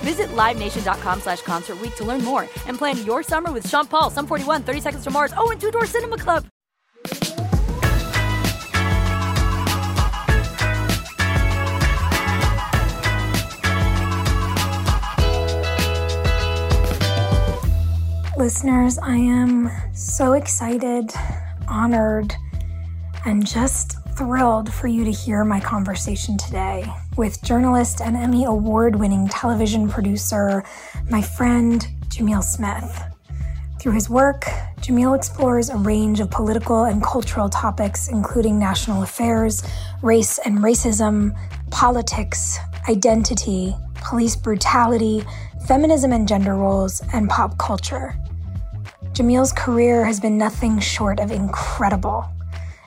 Visit LiveNation.com slash Concert to learn more and plan your summer with Sean Paul, Sum 41, 30 Seconds to Mars, oh, and Two Door Cinema Club. Listeners, I am so excited, honored, and just thrilled for you to hear my conversation today with journalist and Emmy Award winning television producer, my friend Jamil Smith. Through his work, Jamil explores a range of political and cultural topics, including national affairs, race and racism, politics, identity, police brutality, feminism and gender roles, and pop culture. Jamil's career has been nothing short of incredible.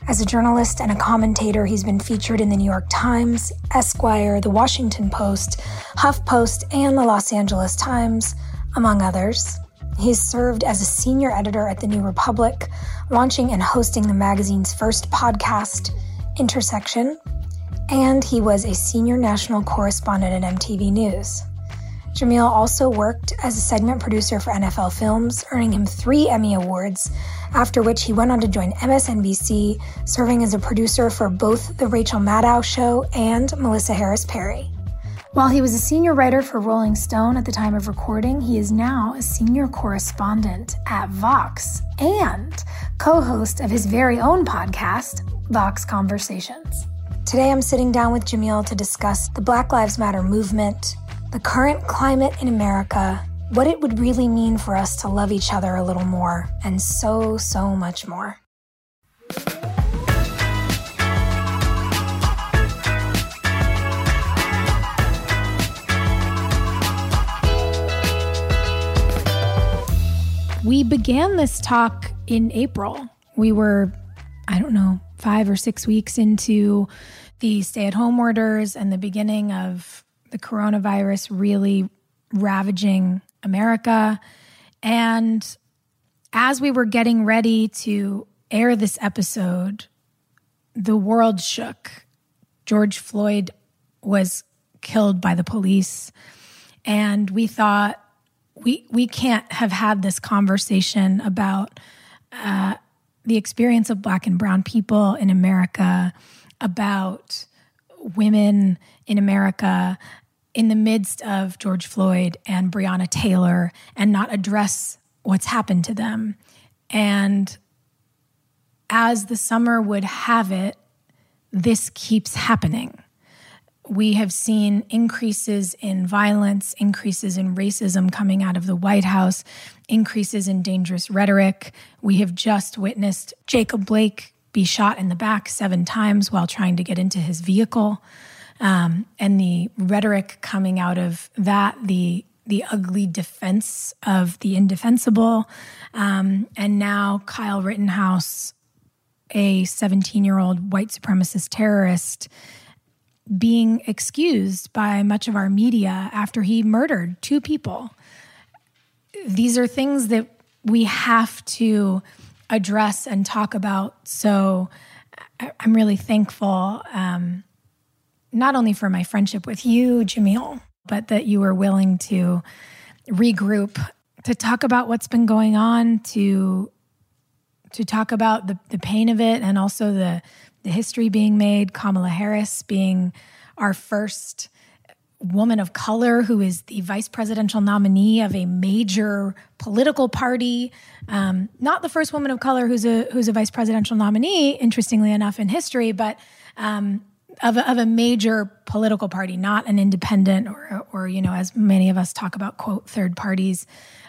As a journalist and a commentator, he's been featured in the New York Times, Esquire, the Washington Post, HuffPost, and the Los Angeles Times, among others. He's served as a senior editor at The New Republic, launching and hosting the magazine's first podcast, Intersection, and he was a senior national correspondent at MTV News. Jamil also worked as a segment producer for NFL Films, earning him three Emmy Awards, after which he went on to join MSNBC, serving as a producer for both The Rachel Maddow Show and Melissa Harris Perry. While he was a senior writer for Rolling Stone at the time of recording, he is now a senior correspondent at Vox and co host of his very own podcast, Vox Conversations. Today I'm sitting down with Jamil to discuss the Black Lives Matter movement, the current climate in America, what it would really mean for us to love each other a little more, and so, so much more. We began this talk in April. We were, I don't know, five or six weeks into the stay at home orders and the beginning of the coronavirus really ravaging America. And as we were getting ready to air this episode, the world shook. George Floyd was killed by the police. And we thought, we, we can't have had this conversation about uh, the experience of Black and Brown people in America, about women in America, in the midst of George Floyd and Breonna Taylor and not address what's happened to them. And as the summer would have it, this keeps happening. We have seen increases in violence, increases in racism coming out of the White House, increases in dangerous rhetoric. We have just witnessed Jacob Blake be shot in the back seven times while trying to get into his vehicle um, and the rhetoric coming out of that, the the ugly defense of the indefensible, um, and now Kyle Rittenhouse, a 17 year old white supremacist terrorist, being excused by much of our media after he murdered two people. These are things that we have to address and talk about. So I'm really thankful, um, not only for my friendship with you, Jamil, but that you were willing to regroup to talk about what's been going on, to to talk about the, the pain of it and also the the history being made, Kamala Harris being our first woman of color who is the vice presidential nominee of a major political party. Um, not the first woman of color who's a who's a vice presidential nominee, interestingly enough, in history, but um, of a, of a major political party, not an independent or or you know, as many of us talk about, quote third parties,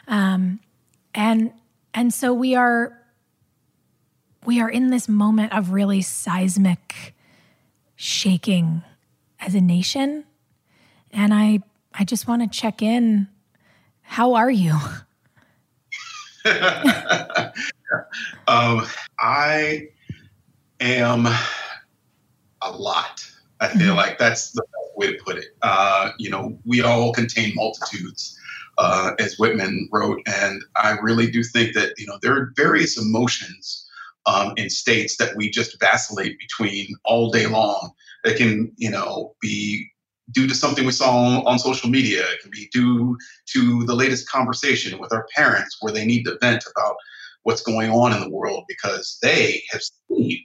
um, and and so we are we are in this moment of really seismic shaking as a nation and I I just want to check in. How are you? um, I am a lot. I feel mm-hmm. like that's the best way to put it. Uh, you know, we all contain multitudes, uh, as Whitman wrote, and I really do think that you know there are various emotions um, in states that we just vacillate between all day long. It can, you know, be due to something we saw on, on, social media. It can be due to the latest conversation with our parents where they need to vent about what's going on in the world because they have seen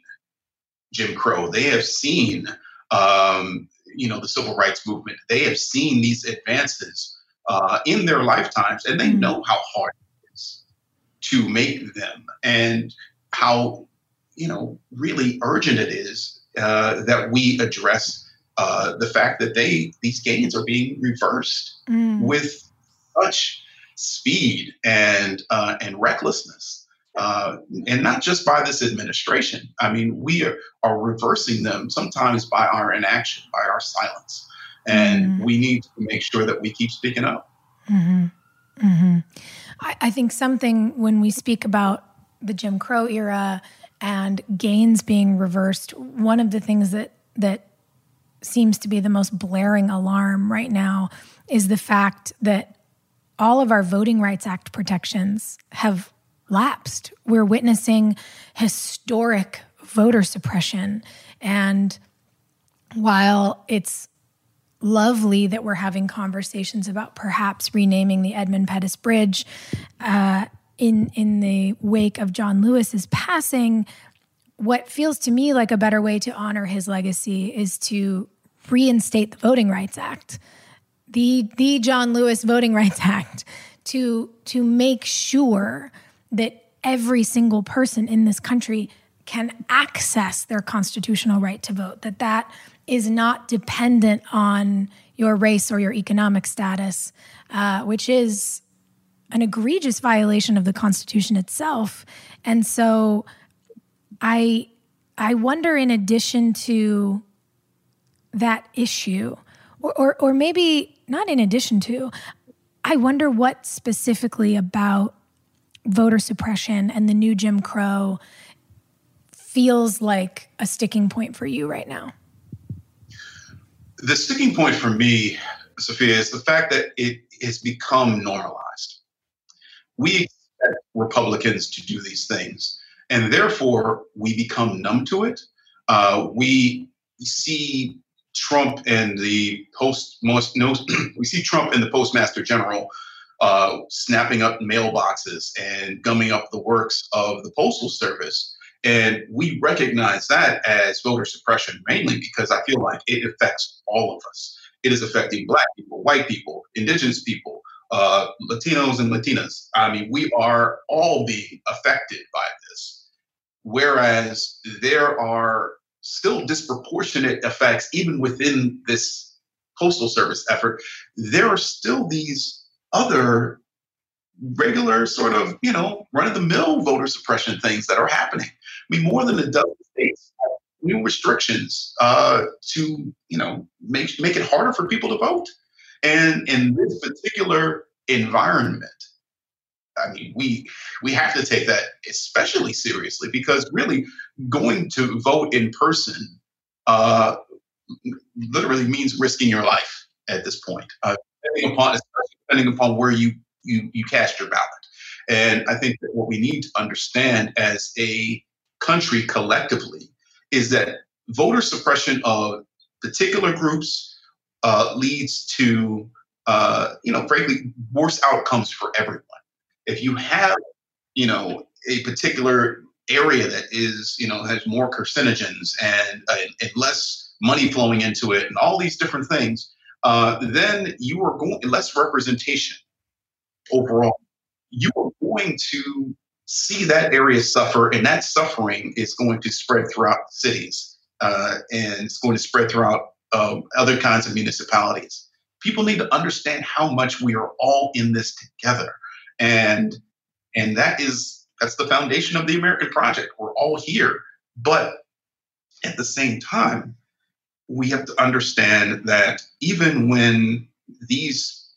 Jim Crow. They have seen, um, you know, the civil rights movement. They have seen these advances uh, in their lifetimes, and they mm. know how hard it is to make them, and how you know really urgent it is uh, that we address uh, the fact that they these gains are being reversed mm. with such speed and uh, and recklessness, uh, and not just by this administration. I mean, we are, are reversing them sometimes by our inaction, by our silence, and mm. we need to make sure that we keep speaking up. Mm-hmm. Mm-hmm. I, I think something when we speak about the Jim Crow era and gains being reversed, one of the things that that seems to be the most blaring alarm right now is the fact that all of our Voting Rights Act protections have lapsed. We're witnessing historic voter suppression. And while it's lovely that we're having conversations about perhaps renaming the Edmund Pettus Bridge uh, in in the wake of John Lewis's passing, what feels to me like a better way to honor his legacy is to reinstate the Voting Rights Act, the the John Lewis Voting Rights Act, to to make sure that every single person in this country can access their constitutional right to vote. That that is not dependent on your race or your economic status, uh, which is an egregious violation of the Constitution itself. And so I I wonder in addition to that issue or, or or maybe not in addition to I wonder what specifically about voter suppression and the new Jim Crow feels like a sticking point for you right now. The sticking point for me, Sophia, is the fact that it has become normalized. We expect Republicans to do these things and therefore we become numb to it. Uh, we see Trump and the post most no, we see Trump and the postmaster general uh, snapping up mailboxes and gumming up the works of the postal service. And we recognize that as voter suppression mainly because I feel like it affects all of us. It is affecting black people, white people, indigenous people, uh, Latinos and Latinas. I mean, we are all being affected by this. Whereas there are still disproportionate effects, even within this postal service effort, there are still these other regular sort of, you know, run of the mill voter suppression things that are happening. I mean, more than a dozen states have new restrictions uh, to, you know, make, make it harder for people to vote. And in this particular environment, I mean, we we have to take that especially seriously because really going to vote in person uh, literally means risking your life at this point, uh, depending upon depending upon where you you you cast your ballot. And I think that what we need to understand as a country collectively is that voter suppression of particular groups uh, leads to, uh, you know, frankly, worse outcomes for everyone. If you have, you know, a particular area that is, you know, has more carcinogens and, and less money flowing into it and all these different things, uh, then you are going less representation overall. You are going to see that area suffer, and that suffering is going to spread throughout cities, uh, and it's going to spread throughout um, other kinds of municipalities. People need to understand how much we are all in this together, and and that is that's the foundation of the American project. We're all here, but at the same time, we have to understand that even when these,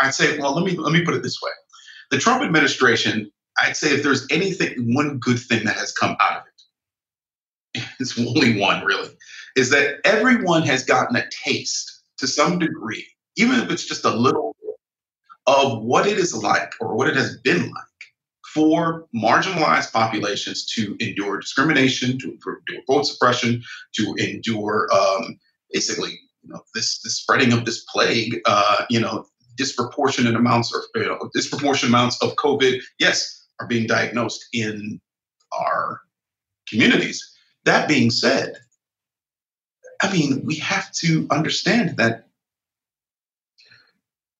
I'd say, well, let me let me put it this way: the Trump administration, I'd say, if there's anything, one good thing that has come out of it, it's only one really, is that everyone has gotten a taste to some degree, even if it's just a little of what it is like or what it has been like for marginalized populations to endure discrimination, to endure vote suppression, to endure um, basically you know, this, this spreading of this plague, uh, you know, disproportionate amounts or you know, disproportionate amounts of COVID, yes, are being diagnosed in our communities. That being said, I mean, we have to understand that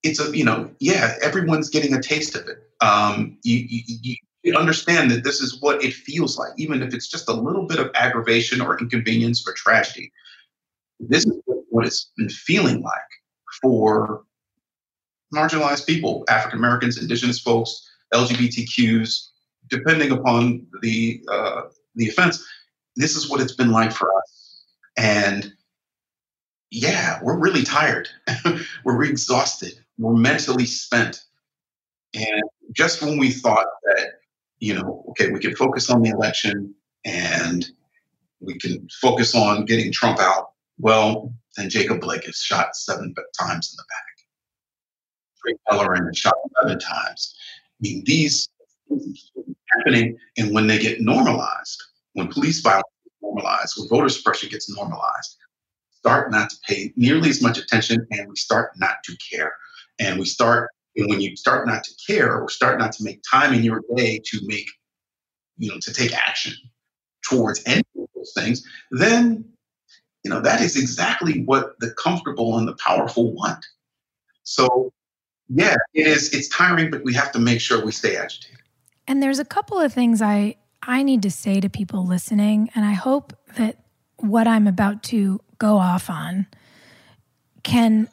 it's a, you know, yeah, everyone's getting a taste of it um, you, you, you understand that this is what it feels like, even if it's just a little bit of aggravation or inconvenience or tragedy. This is what it's been feeling like for marginalized people, African Americans, Indigenous folks, LGBTQs, depending upon the uh, the offense. This is what it's been like for us, and yeah, we're really tired. we're exhausted. We're mentally spent, and just when we thought that, you know, okay, we can focus on the election and we can focus on getting Trump out, well, then Jacob Blake is shot seven times in the back. Drake Pellerin is shot 11 times. I mean, these things happening, and when they get normalized, when police violence is normalized, when voter suppression gets normalized, start not to pay nearly as much attention and we start not to care. And we start and when you start not to care or start not to make time in your day to make, you know, to take action towards any of those things, then, you know, that is exactly what the comfortable and the powerful want. So, yeah, it is. It's tiring, but we have to make sure we stay agitated. And there's a couple of things I I need to say to people listening, and I hope that what I'm about to go off on can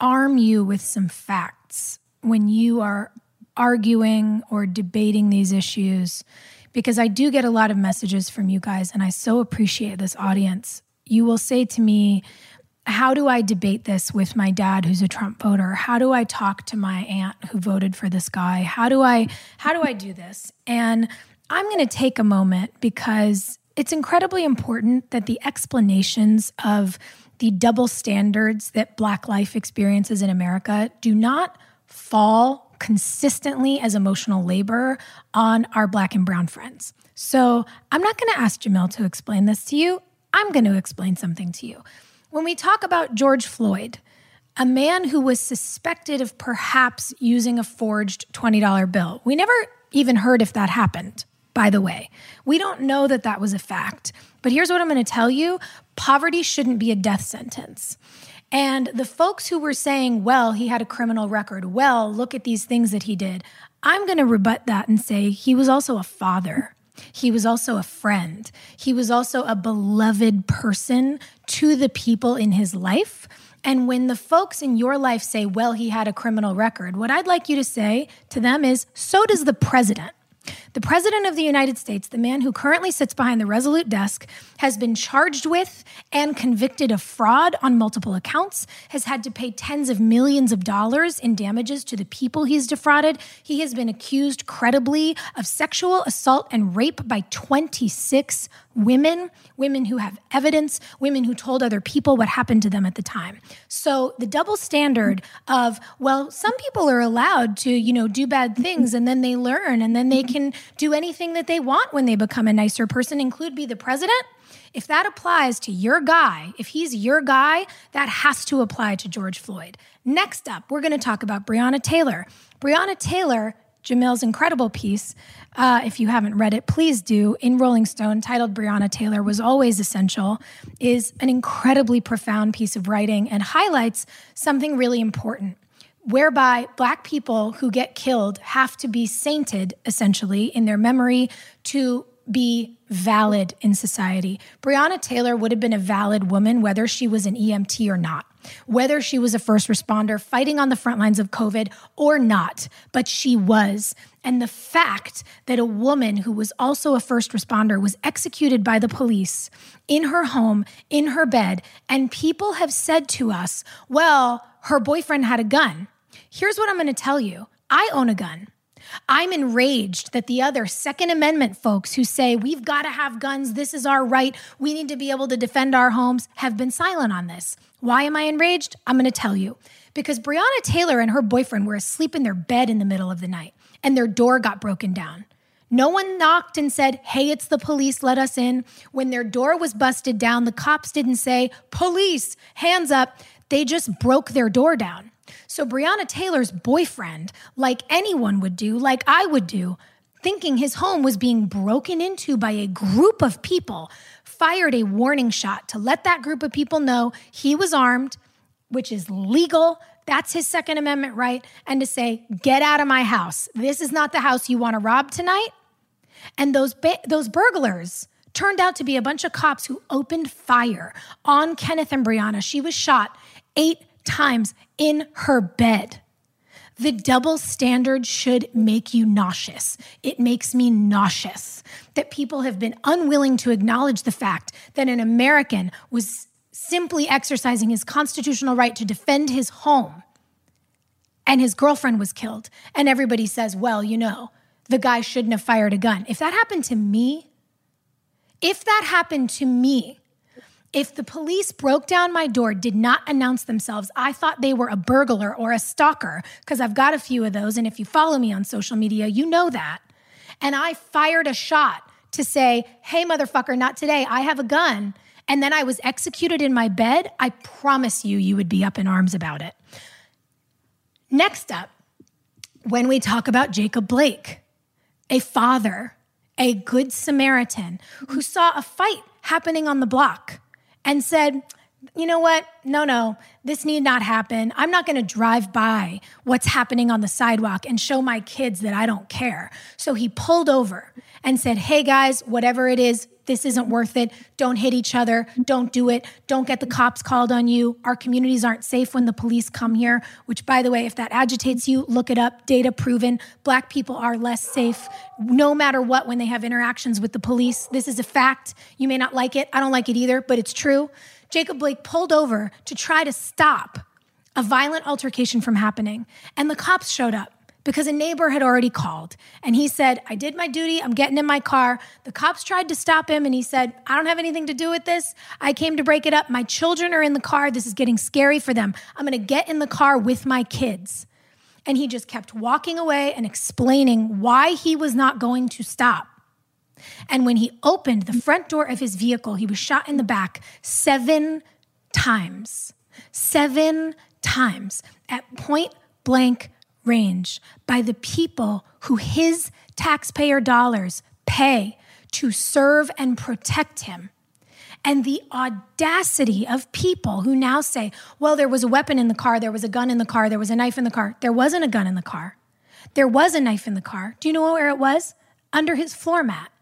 arm you with some facts when you are arguing or debating these issues because I do get a lot of messages from you guys and I so appreciate this audience. You will say to me, how do I debate this with my dad who's a Trump voter? How do I talk to my aunt who voted for this guy? How do I how do I do this? And I'm going to take a moment because it's incredibly important that the explanations of the double standards that black life experiences in America do not fall consistently as emotional labor on our black and brown friends. So I'm not going to ask Jamil to explain this to you. I'm going to explain something to you. When we talk about George Floyd, a man who was suspected of perhaps using a forged $20 bill, we never even heard if that happened, by the way. We don't know that that was a fact. But here's what I'm going to tell you poverty shouldn't be a death sentence. And the folks who were saying, well, he had a criminal record, well, look at these things that he did, I'm going to rebut that and say he was also a father. He was also a friend. He was also a beloved person to the people in his life. And when the folks in your life say, well, he had a criminal record, what I'd like you to say to them is, so does the president. The President of the United States, the man who currently sits behind the Resolute desk, has been charged with and convicted of fraud on multiple accounts, has had to pay tens of millions of dollars in damages to the people he's defrauded. He has been accused credibly of sexual assault and rape by 26 women, women who have evidence, women who told other people what happened to them at the time. So the double standard of, well, some people are allowed to, you know, do bad things and then they learn and then they can do anything that they want when they become a nicer person, include be the president. If that applies to your guy, if he's your guy, that has to apply to George Floyd. Next up, we're going to talk about Breonna Taylor. Breonna Taylor Jamil's incredible piece. Uh, if you haven't read it, please do. In Rolling Stone, titled Breonna Taylor Was Always Essential, is an incredibly profound piece of writing and highlights something really important. Whereby Black people who get killed have to be sainted, essentially, in their memory to be valid in society. Breonna Taylor would have been a valid woman whether she was an EMT or not whether she was a first responder fighting on the front lines of COVID or not, but she was. And the fact that a woman who was also a first responder was executed by the police in her home, in her bed, and people have said to us, well, her boyfriend had a gun. Here's what I'm going to tell you I own a gun. I'm enraged that the other Second Amendment folks who say we've got to have guns, this is our right, we need to be able to defend our homes, have been silent on this. Why am I enraged? I'm going to tell you. Because Breonna Taylor and her boyfriend were asleep in their bed in the middle of the night and their door got broken down. No one knocked and said, Hey, it's the police, let us in. When their door was busted down, the cops didn't say, Police, hands up. They just broke their door down. So Breonna Taylor's boyfriend, like anyone would do, like I would do, thinking his home was being broken into by a group of people, fired a warning shot to let that group of people know he was armed, which is legal. That's his Second Amendment right. And to say, get out of my house. This is not the house you want to rob tonight. And those, ba- those burglars turned out to be a bunch of cops who opened fire on Kenneth and Breonna. She was shot eight times in her bed. The double standard should make you nauseous. It makes me nauseous that people have been unwilling to acknowledge the fact that an American was simply exercising his constitutional right to defend his home and his girlfriend was killed. And everybody says, well, you know, the guy shouldn't have fired a gun. If that happened to me, if that happened to me, if the police broke down my door, did not announce themselves, I thought they were a burglar or a stalker, because I've got a few of those. And if you follow me on social media, you know that. And I fired a shot to say, hey, motherfucker, not today. I have a gun. And then I was executed in my bed. I promise you, you would be up in arms about it. Next up, when we talk about Jacob Blake, a father, a good Samaritan who saw a fight happening on the block and said, you know what? No, no, this need not happen. I'm not going to drive by what's happening on the sidewalk and show my kids that I don't care. So he pulled over and said, Hey guys, whatever it is, this isn't worth it. Don't hit each other. Don't do it. Don't get the cops called on you. Our communities aren't safe when the police come here, which, by the way, if that agitates you, look it up. Data proven. Black people are less safe no matter what when they have interactions with the police. This is a fact. You may not like it. I don't like it either, but it's true. Jacob Blake pulled over to try to stop a violent altercation from happening, and the cops showed up because a neighbor had already called and he said, I did my duty. I'm getting in my car. The cops tried to stop him and he said, I don't have anything to do with this. I came to break it up. My children are in the car. This is getting scary for them. I'm going to get in the car with my kids. And he just kept walking away and explaining why he was not going to stop. And when he opened the front door of his vehicle, he was shot in the back seven times. Seven times at point blank range by the people who his taxpayer dollars pay to serve and protect him. And the audacity of people who now say, well, there was a weapon in the car, there was a gun in the car, there was a knife in the car. There wasn't a gun in the car. There was a knife in the car. Do you know where it was? Under his floor mat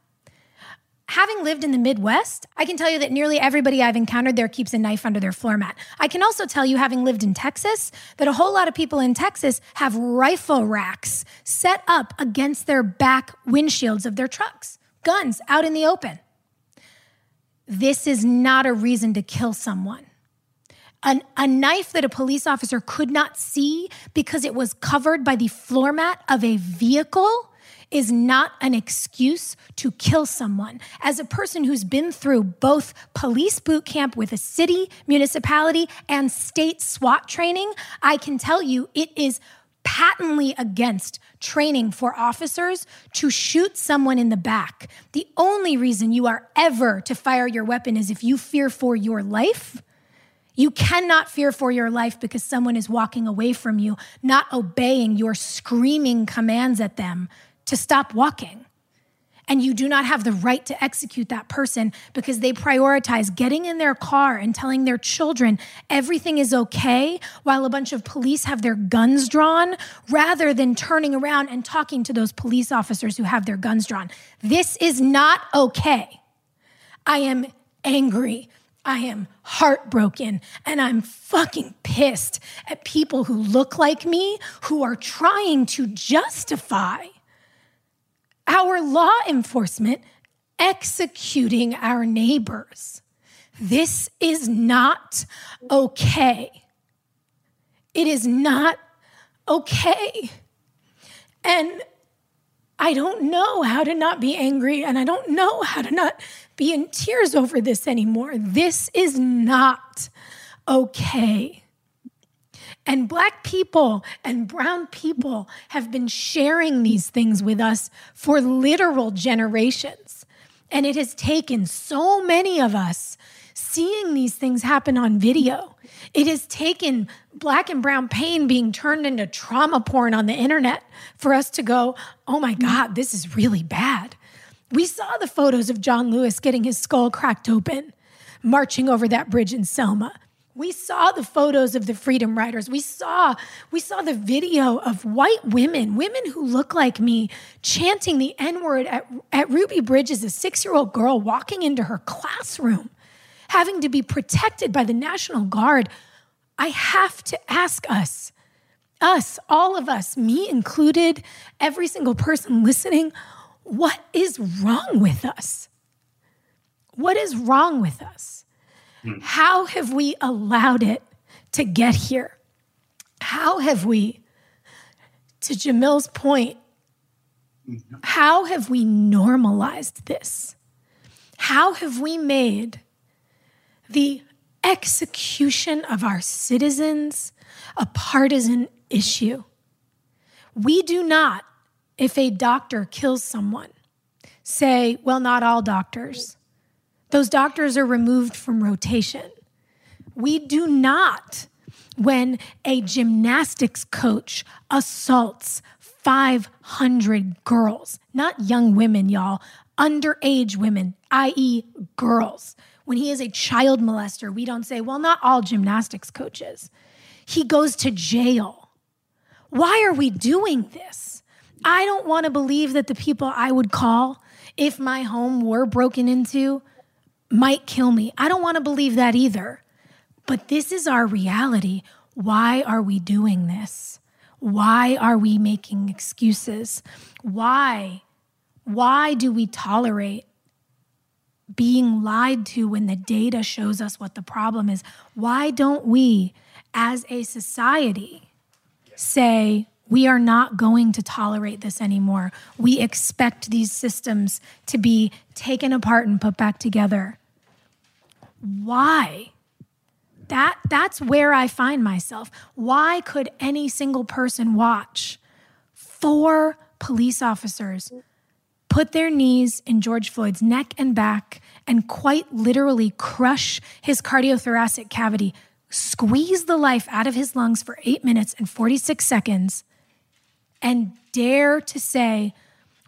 having lived in the Midwest, I can tell you that nearly everybody I've encountered there keeps a knife under their floor mat. I can also tell you, having lived in Texas, that a whole lot of people in Texas have rifle racks set up against their back windshields of their trucks, guns out in the open. This is not a reason to kill someone. An, a knife that a police officer could not see because it was covered by the floor mat of a vehicle is not an excuse to kill someone. As a person who's been through both police boot camp with a city, municipality, and state SWAT training, I can tell you it is patently against training for officers to shoot someone in the back. The only reason you are ever to fire your weapon is if you fear for your life. You cannot fear for your life because someone is walking away from you, not obeying your screaming commands at them to stop walking and you do not have the right to execute that person because they prioritize getting in their car and telling their children everything is okay while a bunch of police have their guns drawn rather than turning around and talking to those police officers who have their guns drawn. This is not okay. I am angry. I am heartbroken and I'm fucking pissed at people who look like me who are trying to justify our law enforcement executing our neighbors. This is not okay. It is not okay. And I don't know how to not be angry, and I don't know how to not be in tears over this anymore. This is not okay. And Black people and Brown people have been sharing these things with us for literal generations. And it has taken so many of us seeing these things happen on video. It has taken Black and Brown pain being turned into trauma porn on the internet for us to go, oh my God, this is really bad. We saw the photos of John Lewis getting his skull cracked open, marching over that bridge in Selma. We saw the photos of the freedom riders. We saw we saw the video of white women, women who look like me, chanting the N-word at, at Ruby Bridges, a six-year-old girl walking into her classroom, having to be protected by the National Guard. I have to ask us, us, all of us, me included, every single person listening, what is wrong with us? What is wrong with us? Hmm. How have we allowed it to get here? How have we, to Jamil's point, mm-hmm. how have we normalized this? How have we made the execution of our citizens a partisan issue? We do not, if a doctor kills someone, say, well, not all doctors. Those doctors are removed from rotation. We do not when a gymnastics coach assaults 500 girls, not young women, y'all, underage women, i.e., girls. When he is a child molester, we don't say, well, not all gymnastics coaches. He goes to jail. Why are we doing this? I don't want to believe that the people I would call if my home were broken into might kill me. I don't want to believe that either. But this is our reality. Why are we doing this? Why are we making excuses? Why? Why do we tolerate being lied to when the data shows us what the problem is? Why don't we, as a society, say, we are not going to tolerate this anymore. We expect these systems to be taken apart and put back together why? That that's where I find myself. Why could any single person watch four police officers put their knees in George Floyd's neck and back and quite literally crush his cardiothoracic cavity, squeeze the life out of his lungs for 8 minutes and 46 seconds and dare to say,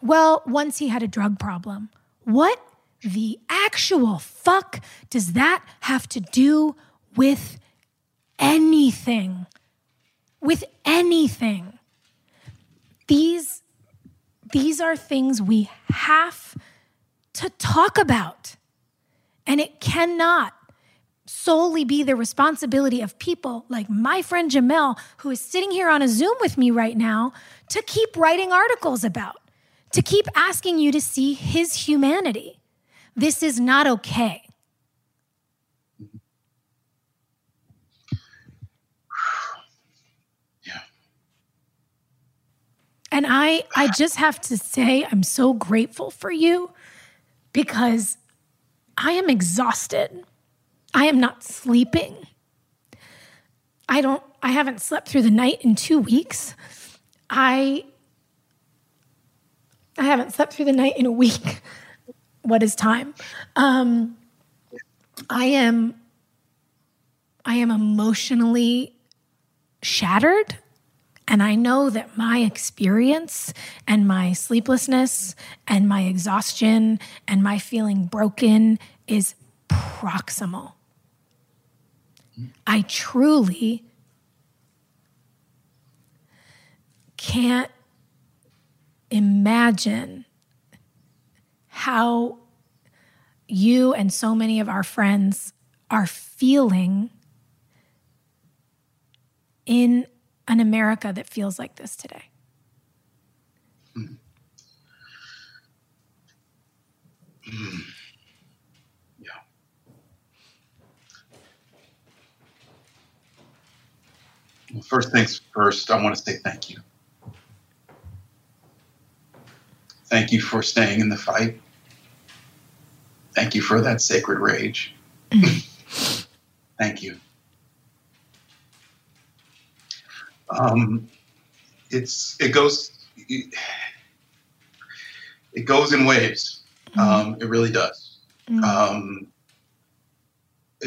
well, once he had a drug problem. What the actual fuck does that have to do with anything? With anything. These, these are things we have to talk about. And it cannot solely be the responsibility of people like my friend Jamil, who is sitting here on a Zoom with me right now, to keep writing articles about, to keep asking you to see his humanity. This is not okay. Yeah. And I I just have to say I'm so grateful for you because I am exhausted. I am not sleeping. I don't I haven't slept through the night in 2 weeks. I I haven't slept through the night in a week. what is time? Um I am I am emotionally shattered and I know that my experience and my sleeplessness and my exhaustion and my feeling broken is proximal. I truly can't imagine how you and so many of our friends are feeling in an America that feels like this today? Mm. Yeah. Well, first things first, I want to say thank you. Thank you for staying in the fight. Thank you for that sacred rage. thank you. Um, it's it goes it, it goes in waves. Mm-hmm. Um, it really does. Mm-hmm. Um,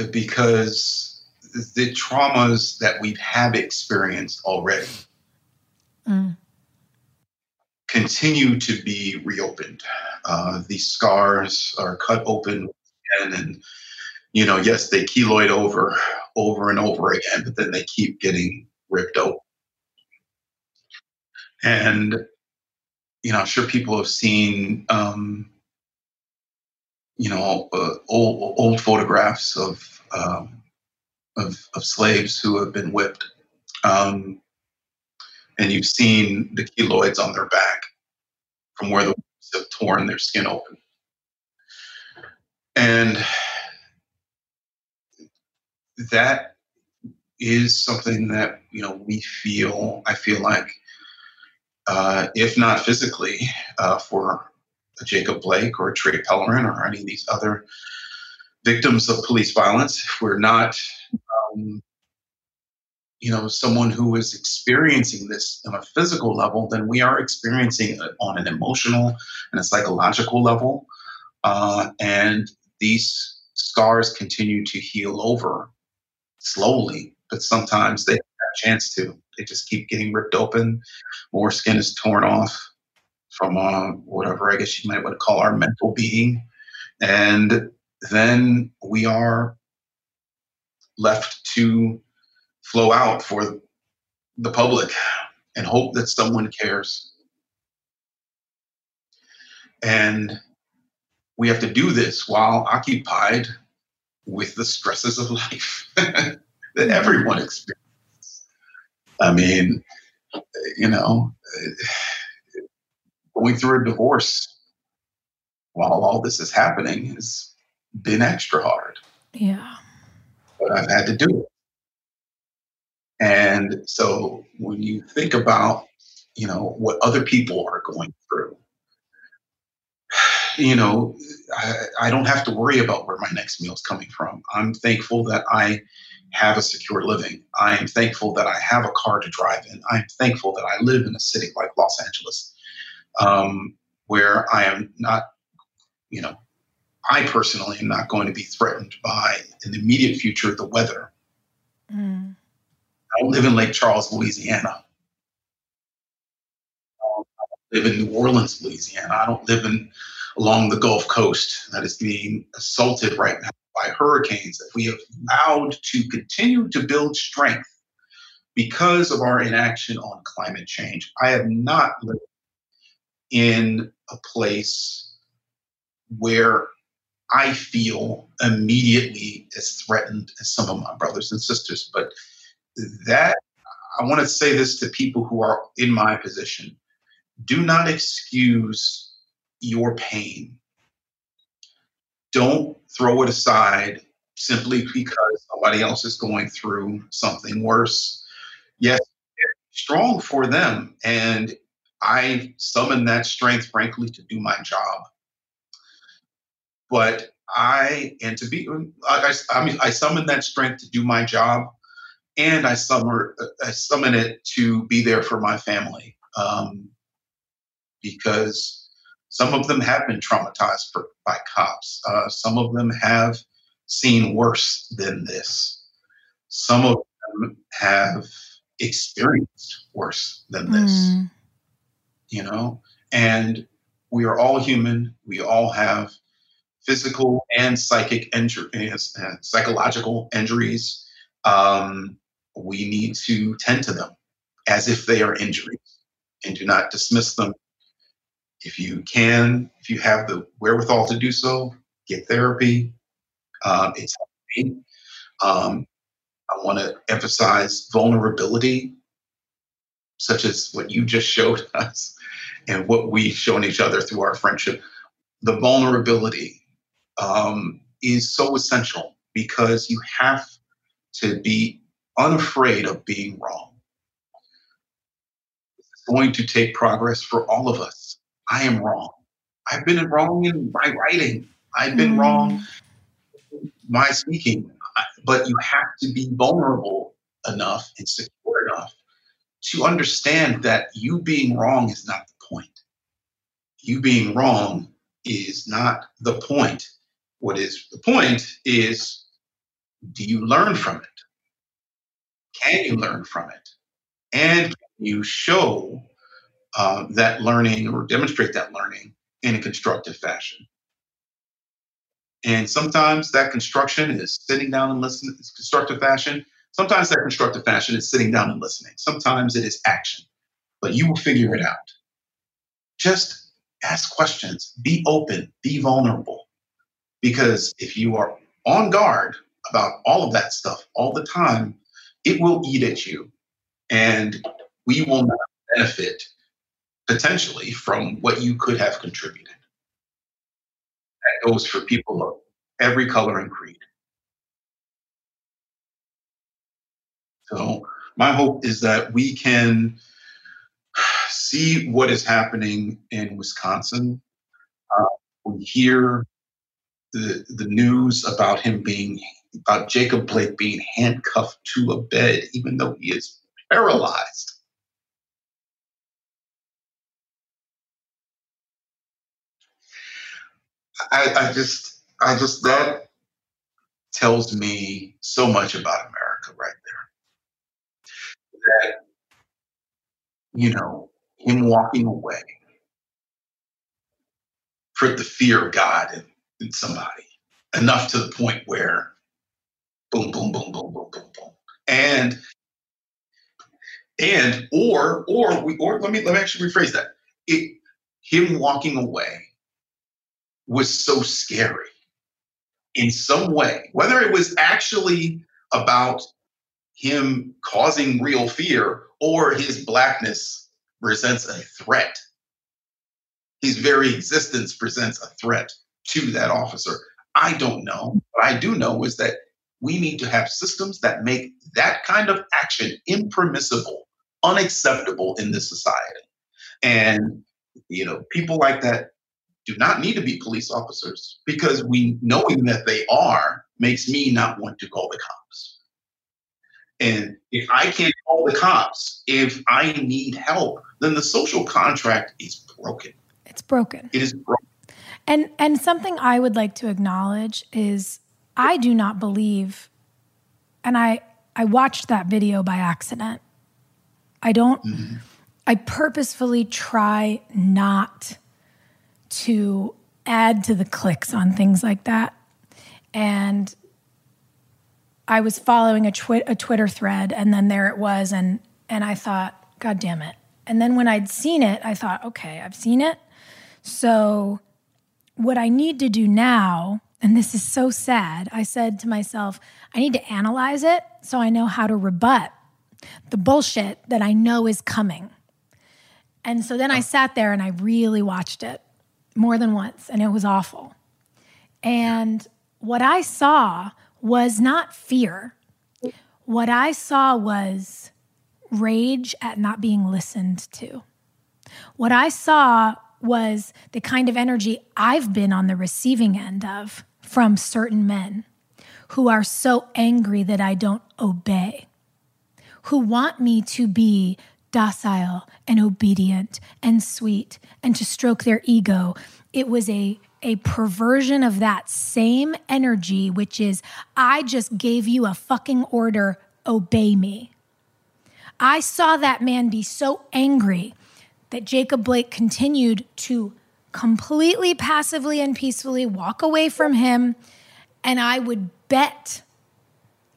because the traumas that we have experienced already mm. Continue to be reopened. Uh, these scars are cut open again, and you know, yes, they keloid over, over and over again, but then they keep getting ripped open. And, you know, I'm sure people have seen, um, you know, uh, old, old photographs of, um, of, of, slaves who have been whipped. Um, and you've seen the keloids on their back from where the whips have torn their skin open. And that is something that you know we feel i feel like uh, if not physically, uh, for Jacob Blake or Trey Pellerin or any of these other victims of police violence. If we're not, um, you know, someone who is experiencing this on a physical level, then we are experiencing it on an emotional and a psychological level. Uh, and these scars continue to heal over slowly, but sometimes they have a chance to. They just keep getting ripped open. More skin is torn off from uh, whatever I guess you might want to call our mental being. And then we are left to flow out for the public and hope that someone cares. And we have to do this while occupied with the stresses of life that everyone experiences. I mean, you know, going through a divorce while all this is happening has been extra hard. Yeah. But I've had to do it. And so when you think about, you know, what other people are going through, you know, I, I don't have to worry about where my next meal is coming from. I'm thankful that I have a secure living. I am thankful that I have a car to drive in. I'm thankful that I live in a city like Los Angeles, um, where I am not, you know, I personally am not going to be threatened by, in the immediate future, the weather. Mm. I live in Lake Charles, Louisiana. Um, I live in New Orleans, Louisiana. I don't live in along the Gulf Coast that is being assaulted right now by hurricanes, if we have allowed to continue to build strength because of our inaction on climate change, I have not lived in a place where I feel immediately as threatened as some of my brothers and sisters. But that, I want to say this to people who are in my position do not excuse your pain don't throw it aside simply because somebody else is going through something worse. Yes, strong for them. And I summon that strength, frankly, to do my job. But I, and to be, I, I mean, I summon that strength to do my job, and I summon, I summon it to be there for my family, um, because some of them have been traumatized for, by cops. Uh, some of them have seen worse than this. Some of them have experienced worse than this. Mm. You know, and we are all human. We all have physical and psychic injuries, uh, psychological injuries. Um, we need to tend to them as if they are injuries and do not dismiss them. If you can, if you have the wherewithal to do so, get therapy. Um, it's um, I want to emphasize vulnerability, such as what you just showed us and what we've shown each other through our friendship. The vulnerability um, is so essential because you have to be unafraid of being wrong. It's going to take progress for all of us. I am wrong. I've been wrong in my writing. I've been mm. wrong my speaking. But you have to be vulnerable enough and secure enough to understand that you being wrong is not the point. You being wrong is not the point. What is the point is do you learn from it? Can you learn from it? And you show uh, that learning or demonstrate that learning in a constructive fashion? And sometimes that construction is sitting down and listening, constructive fashion. Sometimes that constructive fashion is sitting down and listening. Sometimes it is action, but you will figure it out. Just ask questions, be open, be vulnerable. Because if you are on guard about all of that stuff all the time, it will eat at you. And we will not benefit potentially from what you could have contributed. That goes for people of every color and creed. So, my hope is that we can see what is happening in Wisconsin. Uh, we hear the, the news about him being, about Jacob Blake being handcuffed to a bed, even though he is paralyzed. I, I just, I just, that tells me so much about America right there. That, you know, him walking away put the fear of God in, in somebody enough to the point where boom, boom, boom, boom, boom, boom, boom. And and or or we or let me let me actually rephrase that. It him walking away was so scary in some way, whether it was actually about him causing real fear or his blackness presents a threat. His very existence presents a threat to that officer. I don't know. What I do know is that we need to have systems that make that kind of action impermissible, unacceptable in this society. And, you know, people like that do not need to be police officers because we knowing that they are makes me not want to call the cops. And if I can't call the cops, if I need help, then the social contract is broken. It's broken. It is broken. And and something I would like to acknowledge is I do not believe and I I watched that video by accident. I don't mm-hmm. I purposefully try not to add to the clicks on things like that. And I was following a, twi- a Twitter thread, and then there it was, and and I thought, God damn it! And then when I'd seen it, I thought, okay, I've seen it. So what I need to do now, and this is so sad, I said to myself, I need to analyze it so I know how to rebut the bullshit that I know is coming. And so then I sat there and I really watched it more than once, and it was awful. And what I saw was not fear. What I saw was rage at not being listened to. What I saw was the kind of energy I've been on the receiving end of from certain men who are so angry that I don't obey, who want me to be docile and obedient and sweet and to stroke their ego. It was a a perversion of that same energy, which is, I just gave you a fucking order, obey me. I saw that man be so angry that Jacob Blake continued to completely passively and peacefully walk away from him. And I would bet,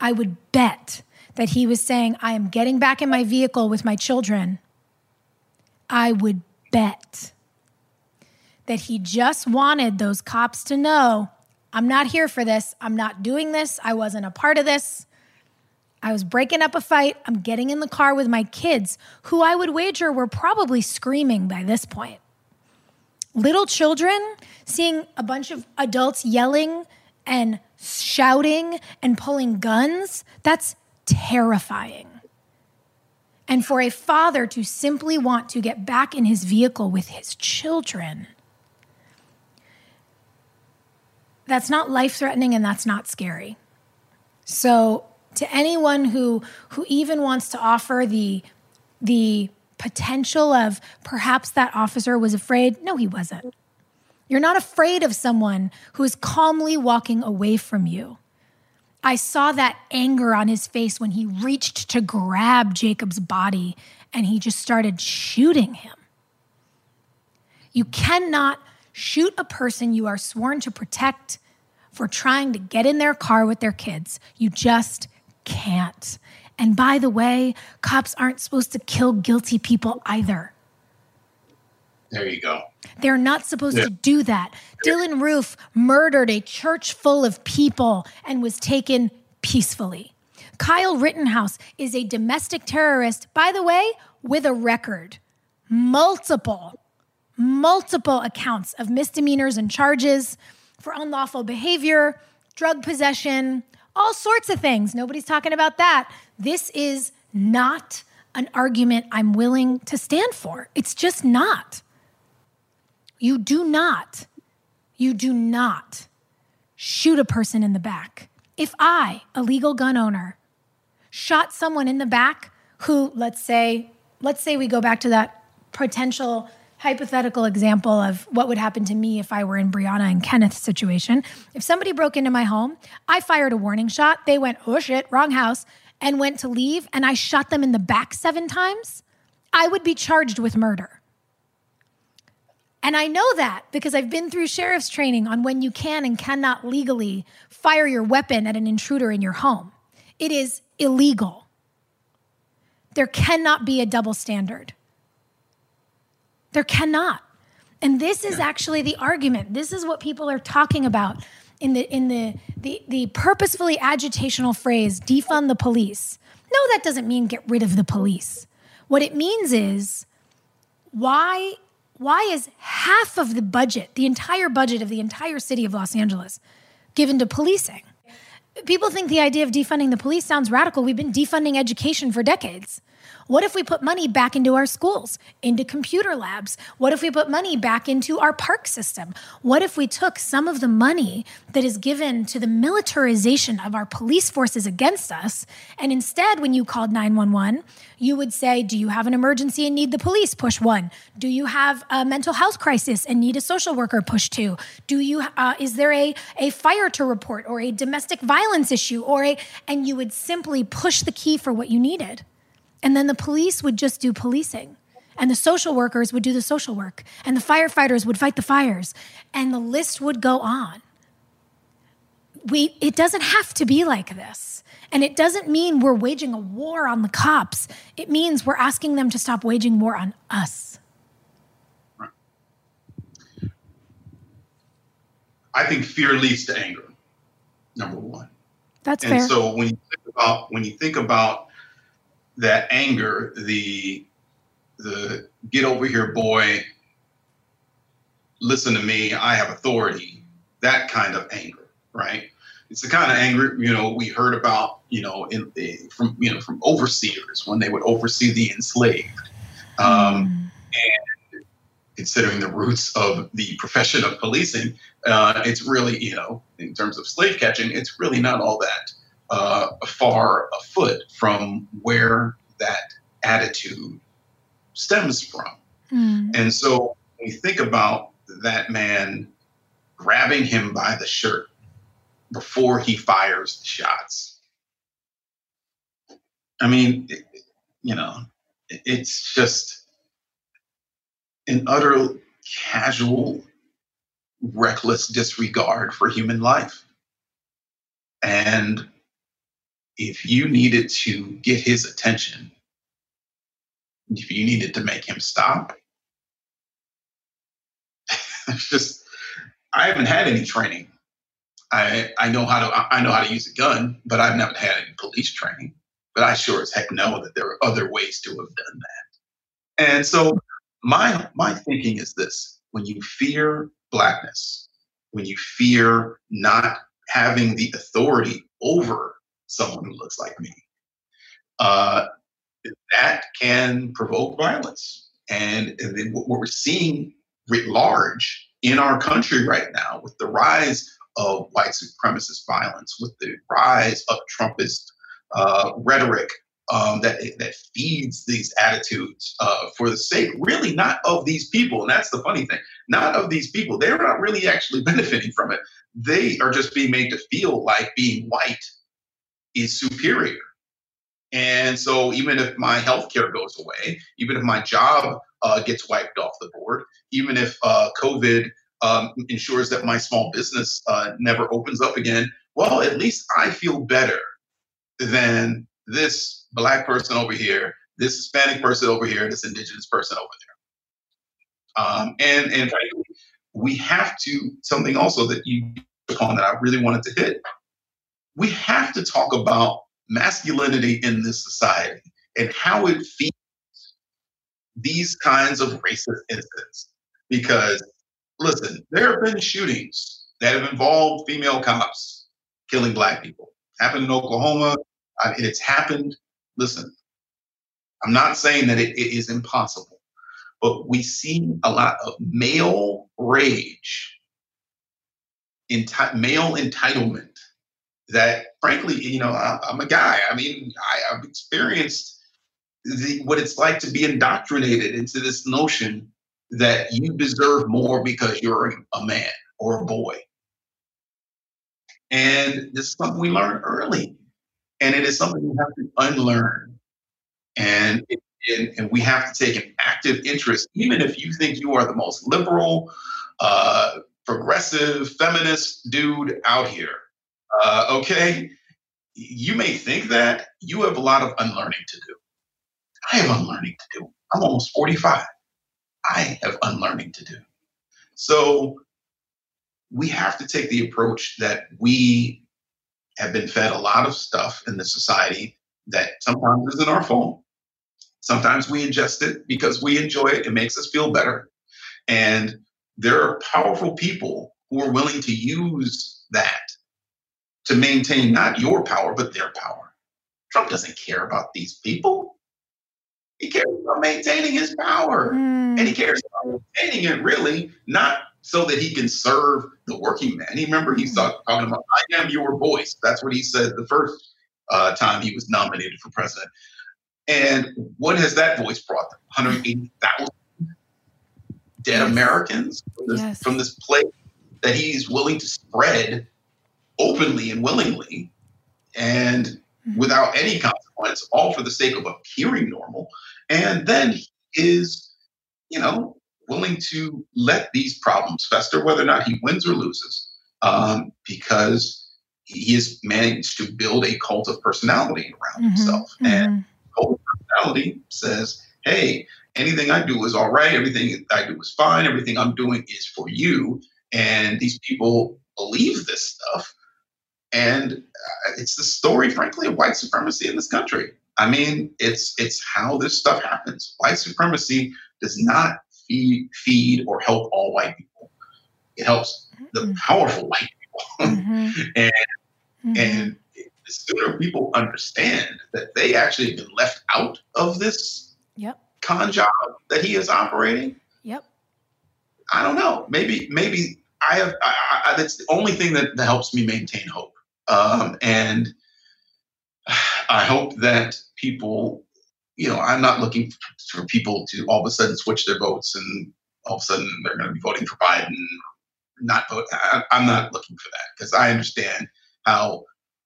I would bet that he was saying, I am getting back in my vehicle with my children. I would bet that he just wanted those cops to know I'm not here for this. I'm not doing this. I wasn't a part of this. I was breaking up a fight. I'm getting in the car with my kids, who I would wager were probably screaming by this point. Little children seeing a bunch of adults yelling and shouting and pulling guns, that's terrifying. And for a father to simply want to get back in his vehicle with his children, that's not life threatening and that's not scary. So to anyone who who even wants to offer the the potential of perhaps that officer was afraid. No he wasn't. You're not afraid of someone who is calmly walking away from you. I saw that anger on his face when he reached to grab jacob's body and he just started shooting him. You cannot shoot a person you are sworn to protect for trying to get in their car with their kids. You just can't. And by the way, cops aren't supposed to kill guilty people either. There you go. They're not supposed yeah. to do that. Dylann Roof murdered a church full of people and was taken peacefully. Kyle Rittenhouse is a domestic terrorist, by the way, with a record. Multiple, multiple accounts of misdemeanors and charges for unlawful behavior, drug possession, all sorts of things. Nobody's talking about that. This is not an argument I'm willing to stand for. It's just not. You do not, you do not shoot a person in the back. If I, a legal gun owner, shot someone in the back who, let's say, let's say we go back to that potential hypothetical example of what would happen to me if I were in Breonna and Kenneth's situation. If somebody broke into my home, I fired a warning shot. They went, oh shit, wrong house, and went to leave, and I shot them in the back seven times. I would be charged with murder. And I know that because I've been through sheriff's training on when you can and cannot legally fire your weapon at an intruder in your home. It is illegal. There cannot be a double standard. There cannot. And this is actually the argument. This is what people are talking about in the in the the, the purposefully agitational phrase defund the police. No, that doesn't mean get rid of the police. What it means is why why is half of the budget, the entire budget of the entire city of Los Angeles, given to policing? People think the idea of defunding the police sounds radical. We've been defunding education for decades. What if we put money back into our schools, into computer labs? What if we put money back into our park system? What if we took some of the money that is given to the militarization of our police forces against us, and instead, when you called 911, you would say, Do you have an emergency and need the police? Push one. Do you have a mental health crisis and need a social worker? Push two. Do you, uh, is there a, a fire to report or a domestic violence issue or a, and you would simply push the key for what you needed. And then the police would just do policing. And the social workers would do the social work. And the firefighters would fight the fires. And the list would go on. We, it doesn't have to be like this. And it doesn't mean we're waging a war on the cops. It means we're asking them to stop waging war on us. I think fear leads to anger. Number one. That's fair. and fair. so when you think about when you think about that anger, the the get over here, boy, listen to me, I have authority, that kind of anger, right? It's the kind of anger you know we heard about, you know, in from you know from overseers when they would oversee the enslaved, um, and considering the roots of the profession of policing, uh, it's really, you know, in terms of slave catching, it's really not all that uh, far afoot from where that attitude stems from. Mm. And so when you think about that man grabbing him by the shirt before he fires the shots, I mean, it, you know, it, it's just an utter casual, reckless disregard for human life. And if you needed to get his attention, if you needed to make him stop, just I haven't had any training. I I know how to I know how to use a gun, but I've never had any police training. But I sure as heck know that there are other ways to have done that. And so my my thinking is this: when you fear blackness, when you fear not having the authority over someone who looks like me, uh, that can provoke violence. And, and what we're seeing writ large in our country right now with the rise of white supremacist violence, with the rise of Trumpist uh, rhetoric um, that that feeds these attitudes uh, for the sake, really, not of these people. And that's the funny thing, not of these people. They're not really actually benefiting from it. They are just being made to feel like being white is superior. And so, even if my health care goes away, even if my job uh, gets wiped off the board, even if uh, COVID um, ensures that my small business uh, never opens up again, well, at least I feel better than this black person over here, this Hispanic person over here, this indigenous person over there. Um, and and we have to something also that you upon that I really wanted to hit. We have to talk about masculinity in this society and how it feeds these kinds of racist incidents. Because listen, there have been shootings that have involved female cops killing black people. Happened in Oklahoma. It's happened. Listen, I'm not saying that it, it is impossible, but we see a lot of male rage, enti- male entitlement that frankly, you know, I, am a guy. I mean, I, have experienced the, what it's like to be indoctrinated into this notion that you deserve more because you're a man or a boy. And this is something we learn early. And it is something we have to unlearn. And, and, and we have to take an active interest, even if you think you are the most liberal, uh, progressive, feminist dude out here uh, okay, you may think that you have a lot of unlearning to do. I have unlearning to do. I'm almost 45. I have unlearning to do. So we have to take the approach that we have been fed a lot of stuff in the society that sometimes isn't our fault. Sometimes we ingest it because we enjoy it. It makes us feel better. And there are powerful people who are willing to use that to maintain not your power, but their power. Trump doesn't care about these people. He cares about maintaining his power. Mm. And he cares about maintaining it really, not so that he can serve the working man. He remember he's hmm. talking about, I am your voice. That's what he said the first uh, time he was nominated for president. And what has that voice brought them? 180,000 dead yes. Americans from this, yes. from this place that he's willing to spread openly and willingly and mm-hmm. without any consequence, all for the sake of appearing normal. And then he is, you know, willing to let these problems fester, whether or not he wins or loses, um, because he has managed to build a cult of personality around mm-hmm, himself. Mm-hmm. And cult of personality says, hey, anything I do is all right. Everything I do is fine. Everything I'm doing is for you. And these people believe this stuff. And uh, it's the story, frankly, of white supremacy in this country. I mean, it's it's how this stuff happens. White supremacy does not feed feed or help all white people. It helps the powerful white people. Mm-hmm. and mm-hmm. and the sooner people understand that they actually have been left out of this yep. con job that he is operating, yep. I don't know. Maybe maybe I have. I, I, that's the only thing that, that helps me maintain hope. Um, and I hope that people, you know, I'm not looking for people to all of a sudden switch their votes and all of a sudden they're going to be voting for Biden, not vote. I, I'm not looking for that because I understand how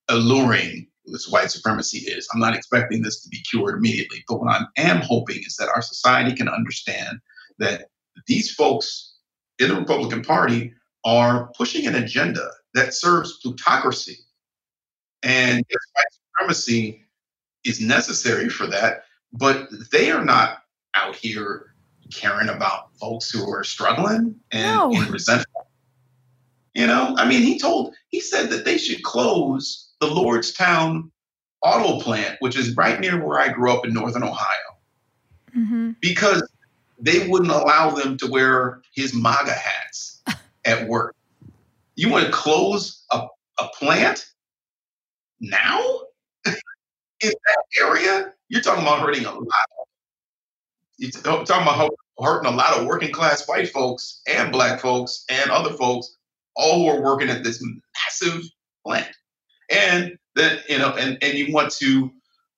alluring this white supremacy is. I'm not expecting this to be cured immediately, but what I am hoping is that our society can understand that these folks in the Republican Party are pushing an agenda that serves plutocracy. And yes, white supremacy is necessary for that, but they are not out here caring about folks who are struggling and, No. and resentful. You know, I mean, he told, he said that they should close the Lordstown auto plant, which is right near where I grew up in Northern Ohio, hmm because they wouldn't allow them to wear his MAGA hats at work. You want to close a, a plant now in that area? You're talking about hurting a lot. You're oh, talking about hurting a lot of working class white folks and black folks and other folks, all who are working at this massive plant. And then you know, and and you want to,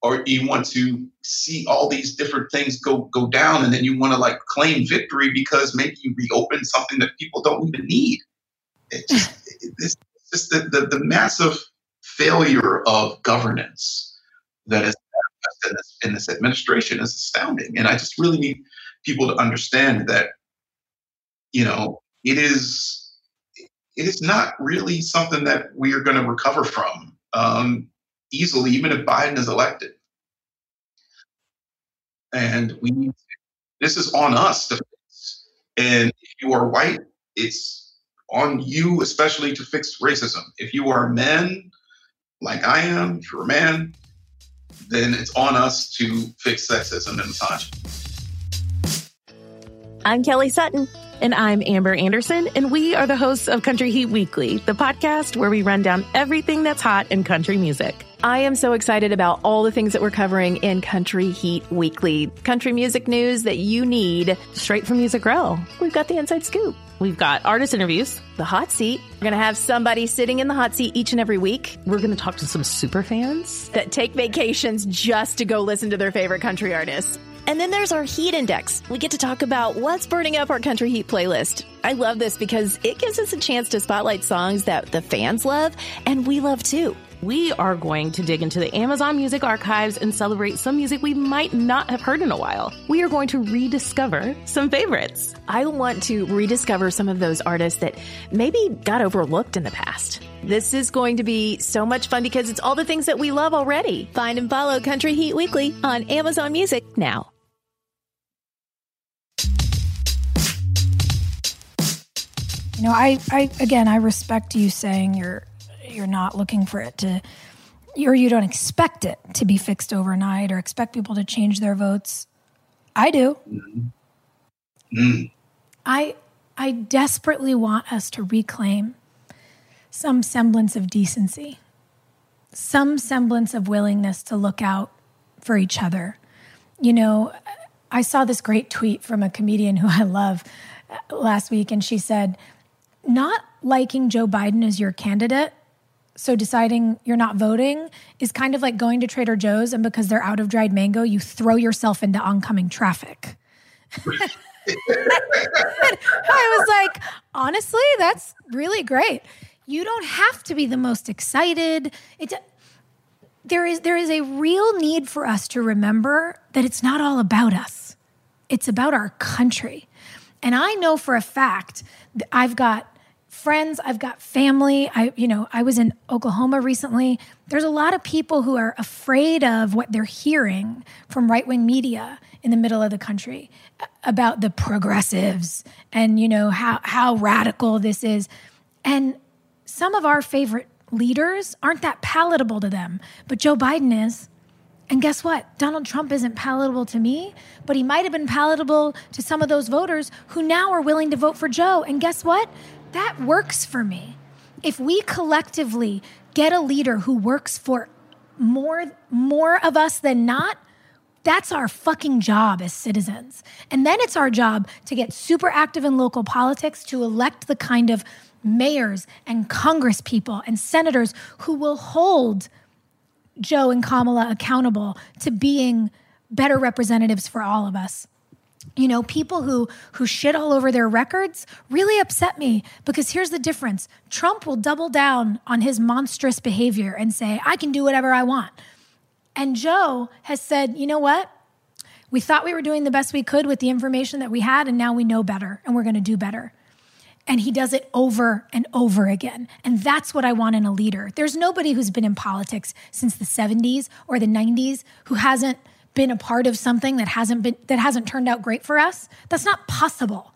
or you want to see all these different things go go down, and then you want to like claim victory because maybe you reopen something that people don't even need. It just, it- it's just the, the the massive failure of governance that is in this, in this administration is astounding, and I just really need people to understand that you know it is it is not really something that we are going to recover from um, easily, even if Biden is elected. And we this is on us to fix. And if you are white, it's on you, especially to fix racism. If you are men, like I am, if you're a man, then it's on us to fix sexism and misogyny. I'm Kelly Sutton. And I'm Amber Anderson, and we are the hosts of Country Heat Weekly, the podcast where we run down everything that's hot in country music. I am so excited about all the things that we're covering in Country Heat Weekly. Country music news that you need. Straight from Music Row. We've got the inside scoop, We've got artist interviews. the hot seat. We're going to have somebody sitting in the hot seat each and every week We're going to talk to some super fans. that take vacations just to go listen to their favorite country artists. And then there's our heat index. We get to talk about what's burning up our country heat playlist. I love this because it gives us a chance to spotlight songs that the fans love and we love too. We are going to dig into the Amazon Music archives and celebrate some music we might not have heard in a while. We are going to rediscover some favorites. I want to rediscover some of those artists that maybe got overlooked in the past. This is going to be so much fun because it's all the things that we love already. Find and follow Country Heat Weekly on Amazon Music now. You know, I, I again, I respect you saying you're you're not looking for it to, or you don't expect it to be fixed overnight, or expect people to change their votes. I do. Mm. I I desperately want us to reclaim some semblance of decency, some semblance of willingness to look out for each other. You know, I saw this great tweet from a comedian who I love uh, last week, and she said, Not liking Joe Biden as your candidate, so deciding you're not voting, is kind of like going to Trader Joe's, and because they're out of dried mango, you throw yourself into oncoming traffic. I was like, honestly, that's really great. You don't have to be the most excited. It, there is there is a real need for us to remember that it's not all about us. It's about our country. And I know for a fact that I've got friends, I've got family. I you know, I was in Oklahoma recently. There's a lot of people who are afraid of what they're hearing from right-wing media in the middle of the country about the progressives and you know how how radical this is. And some of our favorite leaders aren't that palatable to them, but Joe Biden is. And guess what? Donald Trump isn't palatable to me, but he might have been palatable to some of those voters who now are willing to vote for Joe. And guess what? That works for me. If we collectively get a leader who works for more more of us than not, That's our fucking job as citizens. And then it's our job to get super active in local politics to elect the kind of mayors and Congress people and senators who will hold Joe and Kamala accountable to being better representatives for all of us. You know, people who who shit all over their records really upset me because here's the difference. Trump will double down on his monstrous behavior and say, "I can do whatever I want." And Joe has said, "You know what? We thought we were doing the best we could with the information that we had and now we know better and we're going to do better." And he does it over and over again. And that's what I want in a leader. There's nobody who's been in politics since the 70s or the 90s who hasn't been a part of something that hasn't been that hasn't turned out great for us. That's not possible.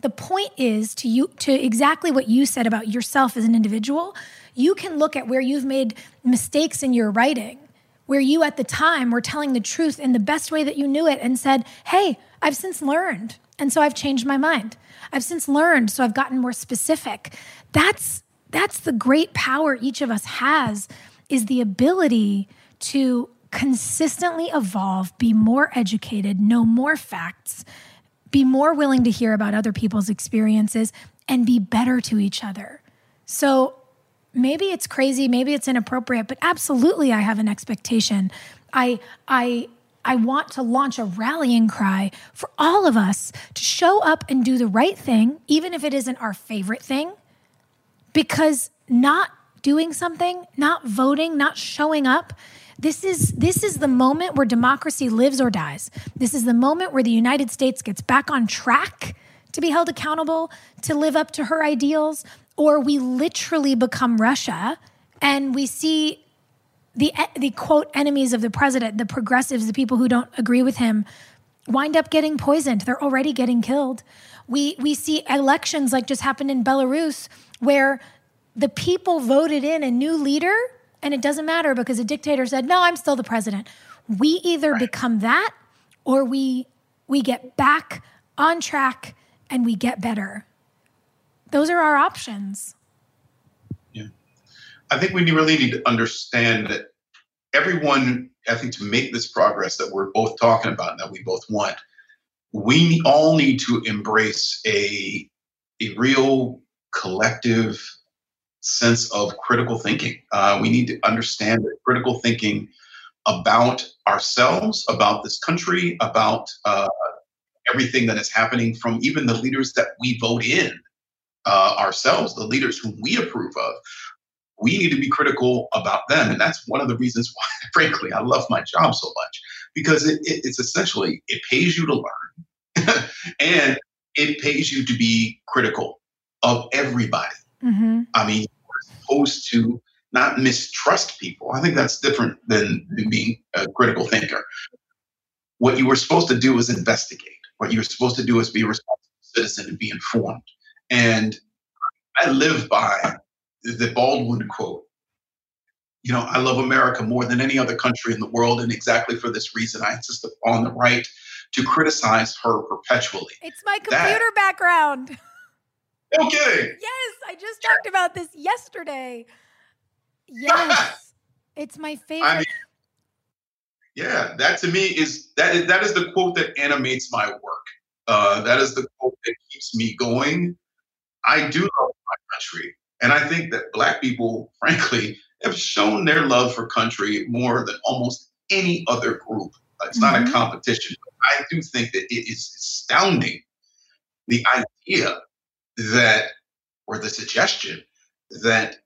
The point is to you to exactly what you said about yourself as an individual. You can look at where you've made mistakes in your writing, where you at the time were telling the truth in the best way that you knew it and said, "Hey, I've since learned, and so I've changed my mind." I've since learned, so I've gotten more specific. That's that's the great power each of us has is the ability to consistently evolve, be more educated, know more facts, be more willing to hear about other people's experiences and be better to each other. So maybe it's crazy, maybe it's inappropriate, but absolutely I have an expectation. I I I want to launch a rallying cry for all of us to show up and do the right thing, even if it isn't our favorite thing, because not doing something, not voting, not showing up, this is this is the moment where democracy lives or dies. This is the moment where the United States gets back on track to be held accountable, to live up to her ideals, or we literally become Russia and we see the the quote enemies of the president, the progressives, the people who don't agree with him, wind up getting poisoned. They're already getting killed. We we see elections like just happened in Belarus where the people voted in a new leader and it doesn't matter because a dictator said, "No, I'm still the president." We either right. become that or we we get back on track and we get better. Those are our options. Yeah. I think we really need to understand that everyone, I think, to make this progress that we're both talking about and that we both want, we all need to embrace a, a real collective sense of critical thinking. Uh, we need to understand that critical thinking about ourselves, about this country, about uh, everything that is happening from even the leaders that we vote in uh, ourselves, the leaders whom we approve of, we need to be critical about them. And that's one of the reasons why, frankly, I love my job so much because it, it, it's essentially, it pays you to learn and it pays you to be critical of everybody. Mm-hmm. I mean, supposed to not mistrust people. I think that's different than, than being a critical thinker. What you were supposed to do is investigate. What you were supposed to do is be a responsible citizen and be informed. And I live by the Baldwin quote. You know, I love America more than any other country in the world, and exactly for this reason, I insist upon the right to criticize her perpetually. It's my computer that, background. No kidding. Yes, I just talked about this yesterday. Yes, it's my favorite. I mean, yeah, that to me is that is, that is the quote that animates my work. Uh, that is the quote that keeps me going. I do love my country. And I think that Black people, frankly, have shown their love for country more than almost any other group. It's mm-hmm. not a mm-hmm. competition. I do think that it is astounding the idea that, or the suggestion that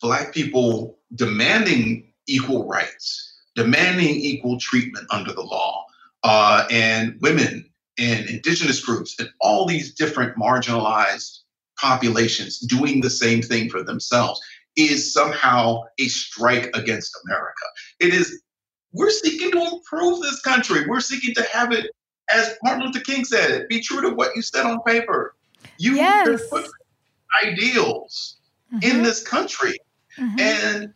Black people demanding equal rights, demanding equal treatment under the law, uh, and women and indigenous groups and all these different marginalized populations doing the same thing for themselves is somehow a strike against America. It is, we're seeking to improve this country. We're seeking to have it, as Martin Luther King said, it be true to what you said on paper. You yes. put ideals mm-hmm. in this country. Mm-hmm. And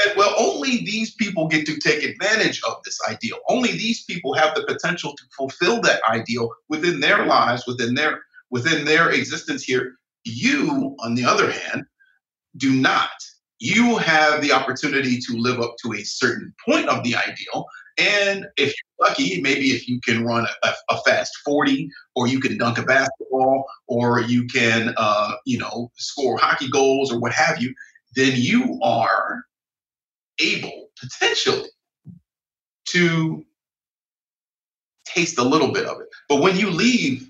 said, well, only these people get to take advantage of this ideal. Only these people have the potential to fulfill that ideal within their lives, within their within their existence here. You, on the other hand, do not. you have the opportunity to live up to a certain point of the ideal. And if you're lucky, maybe if you can run a, a fast 40, or you can dunk a basketball, or you can, uh, you know, score hockey goals or what have you, then you are able potentially to taste a little bit of it. But when you leave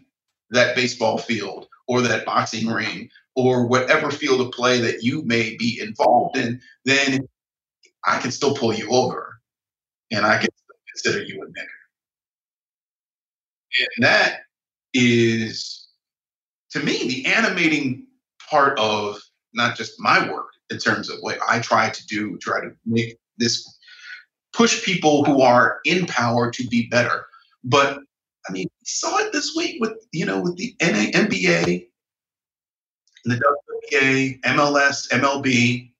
that baseball field or that boxing ring or whatever field of play that you may be involved in, then I can still pull you over and I can consider you a nigger. And that is, to me, the animating part of not just my work in terms of what I try to do, try to make this push people who are in power to be better. But I mean, saw it this week with you know with the NA, NBA, the WNBA, MLS, MLB,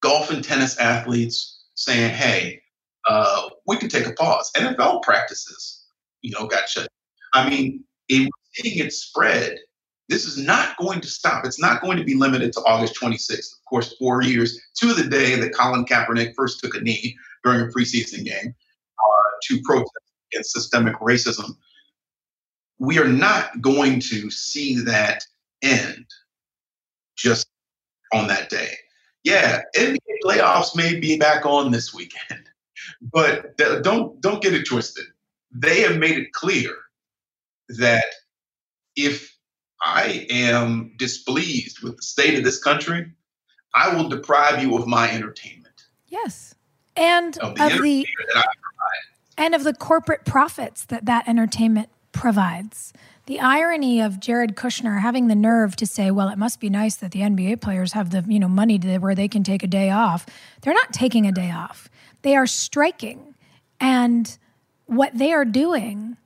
golf and tennis athletes saying, "Hey, uh, we can take a pause." NFL practices, you know, got shut. I mean, it, seeing it spread. This is not going to stop. It's not going to be limited to August 26th. Of course, four years to the day that Colin Kaepernick first took a knee during a preseason game uh, to protest against systemic racism we are not going to see that end just on that day. Yeah, NBA playoffs may be back on this weekend, but don't don't get it twisted. They have made it clear that if I am displeased with the state of this country, I will deprive you of my entertainment. Yes, and of the, of the and of the corporate profits that that entertainment provides. The irony of Jared Kushner having the nerve to say, "Well, it must be nice that the NBA players have the you know money to, where they can take a day off." They're not taking a day off; they are striking, and what they are doing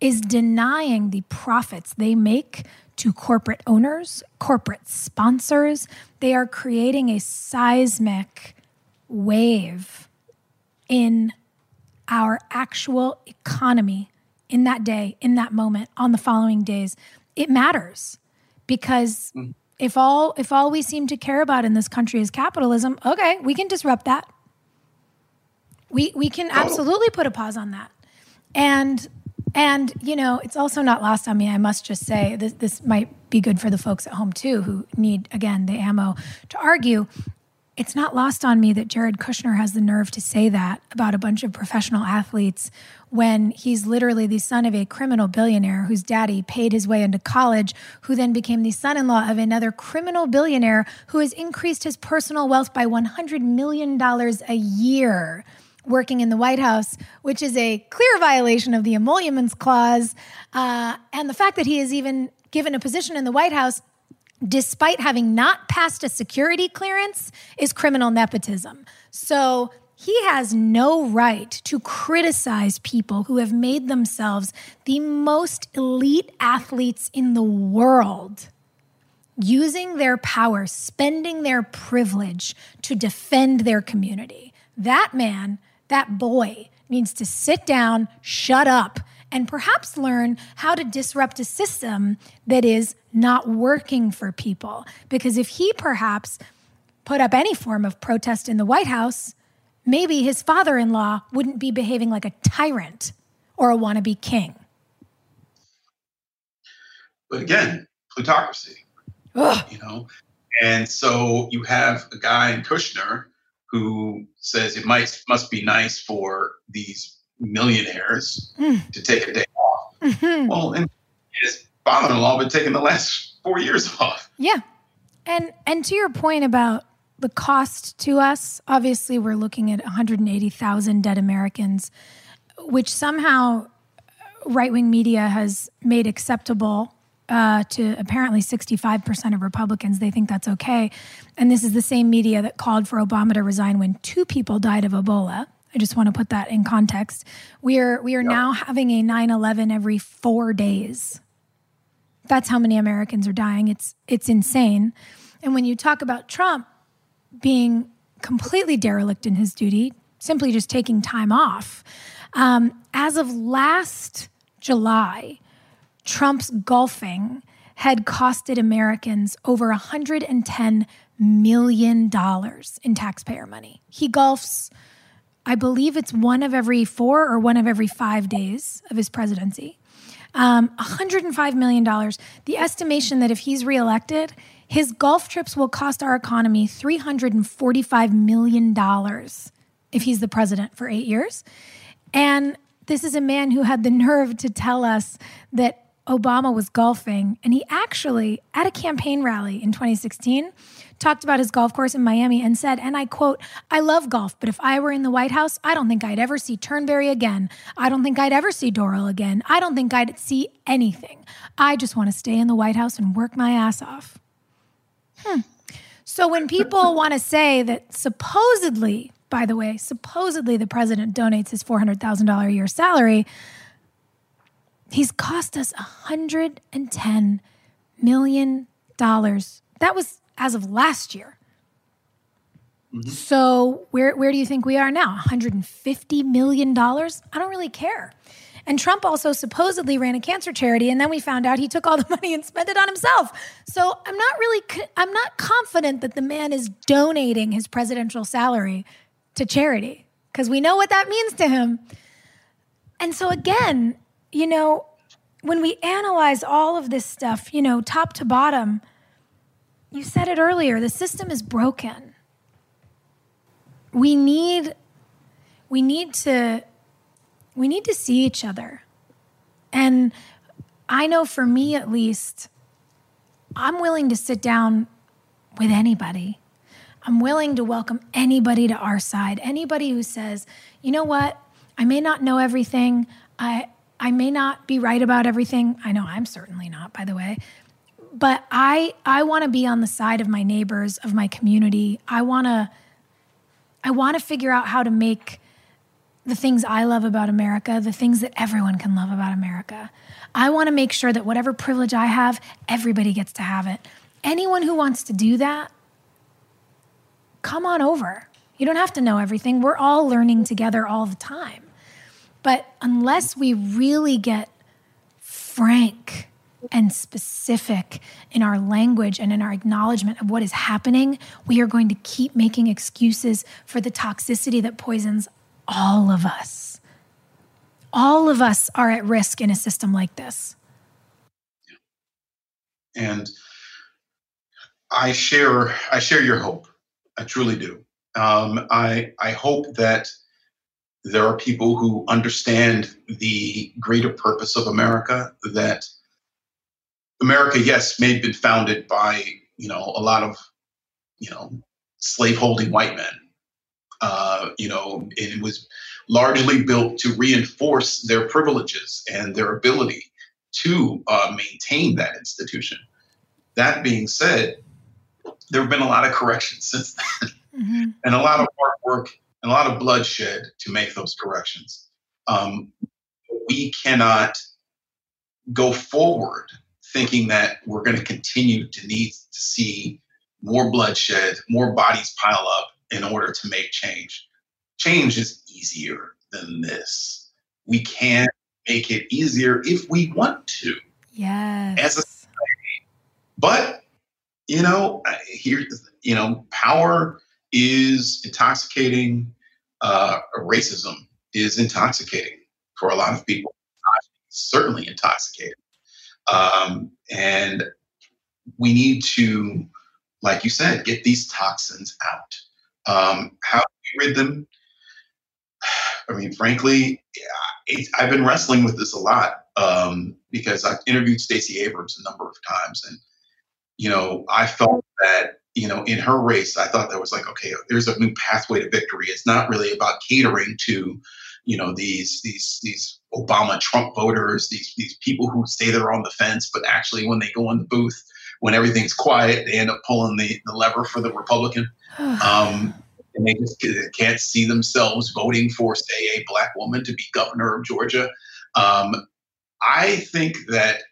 is denying the profits they make to corporate owners, corporate sponsors. They are creating a seismic wave in our actual economy in that day, in that moment, on the following days, it matters because mm. if all if all we seem to care about in this country is capitalism, okay, we can disrupt that. We we can absolutely put a pause on that. And and you know, it's also not lost on me. I must just say this this might be good for the folks at home too who need again the ammo to argue it's not lost on me that Jared Kushner has the nerve to say that about a bunch of professional athletes when he's literally the son of a criminal billionaire whose daddy paid his way into college, who then became the son in law of another criminal billionaire who has increased his personal wealth by $100 million a year working in the White House, which is a clear violation of the Emoluments Clause. Uh, and the fact that he is even given a position in the White House despite having not passed a security clearance, is criminal nepotism. So he has no right to criticize people who have made themselves the most elite athletes in the world, using their power, spending their privilege to defend their community. That man, that boy, needs to sit down, shut up, and perhaps learn how to disrupt a system that is not working for people. Because if he perhaps put up any form of protest in the White House, maybe his father in law wouldn't be behaving like a tyrant or a wannabe king. But again, plutocracy. Ugh. You know? And so you have a guy in Kushner who says it might must be nice for these millionaires mm. to take a day off. Mm-hmm. Well, and his father-in-law been taking the last four years off. Yeah, and and to your point about the cost to us, obviously we're looking at 180,000 dead Americans, which somehow right-wing media has made acceptable uh, to apparently 65% of Republicans. They think that's okay. And this is the same media that called for Obama to resign when two people died of Ebola. I just want to put that in context. We are we are yep. now having a 9/11 every 4 days. That's how many Americans are dying. It's it's insane. And when you talk about Trump being completely derelict in his duty, simply just taking time off, um, as of last July, Trump's golfing had costed Americans over $110 million in taxpayer money. He golfs, I believe it's one of every four or one of every five days of his presidency. Um, $105 million. The estimation that if he's reelected, his golf trips will cost our economy $345 million if he's the president for eight years. And this is a man who had the nerve to tell us that Obama was golfing. And he actually, at a campaign rally in 2016, talked about his golf course in Miami and said, and I quote, I love golf, but if I were in the White House, I don't think I'd ever see Turnberry again. I don't think I'd ever see Doral again. I don't think I'd see anything. I just want to stay in the White House and work my ass off. Hmm. So when people want to say that supposedly, by the way, supposedly the president donates his $400,000 a year salary, he's cost us $110 million. That was as of last year. Mm-hmm. So where where do you think we are now? 150 million dollars? I don't really care. And Trump also supposedly ran a cancer charity and then we found out he took all the money and spent it on himself. So I'm not really I'm not confident that the man is donating his presidential salary to charity because we know what that means to him. And so again, you know, when we analyze all of this stuff, you know, top to bottom, you said it earlier, the system is broken. We need we need to we need to see each other. And I know for me at least, I'm willing to sit down with anybody. I'm willing to welcome anybody to our side. Anybody who says, "You know what? I may not know everything. I I may not be right about everything. I know I'm certainly not, by the way but I I want to be on the side of my neighbors, of my community. I want to I want to figure out how to make the things I love about America, the things that everyone can love about America. I want to make sure that whatever privilege I have, everybody gets to have it. Anyone who wants to do that, come on over. You don't have to know everything. We're all learning together all the time. But unless we really get frank and specific in our language and in our acknowledgement of what is happening, we are going to keep making excuses for the toxicity that poisons all of us. All of us are at risk in a system like this. And I share I share your hope. I truly do. Um, I I hope that there are people who understand the greater purpose of America that America, yes, may have been founded by you know a lot of you know slaveholding white men. Uh, you know, it was largely built to reinforce their privileges and their ability to uh, maintain that institution. That being said, there have been a lot of corrections since then, mm-hmm. and a lot of hard work and a lot of bloodshed to make those corrections. Um, we cannot go forward thinking that we're going to continue to need to see more bloodshed, more bodies pile up in order to make change. Change is easier than this. We can make it easier if we want to. Yes. As a society. But, you know, here, you know, power is intoxicating. Uh, racism is intoxicating for a lot of people. Certainly intoxicating. Um, and we need to, like you said, get these toxins out. Um, how do we rid them? I mean, frankly, I've been wrestling with this a lot um, because I've interviewed Stacey Abrams a number of times, and you know, I felt that you know, in her race, I thought that was like, okay, there's a new pathway to victory. It's not really about catering to you know these these these Obama Trump voters, these these people who say they're on the fence, but actually when they go in the booth, when everything's quiet, they end up pulling the, the lever for the Republican. Um, and they just can't see themselves voting for, say, a black woman to be governor of Georgia. Um, I think that,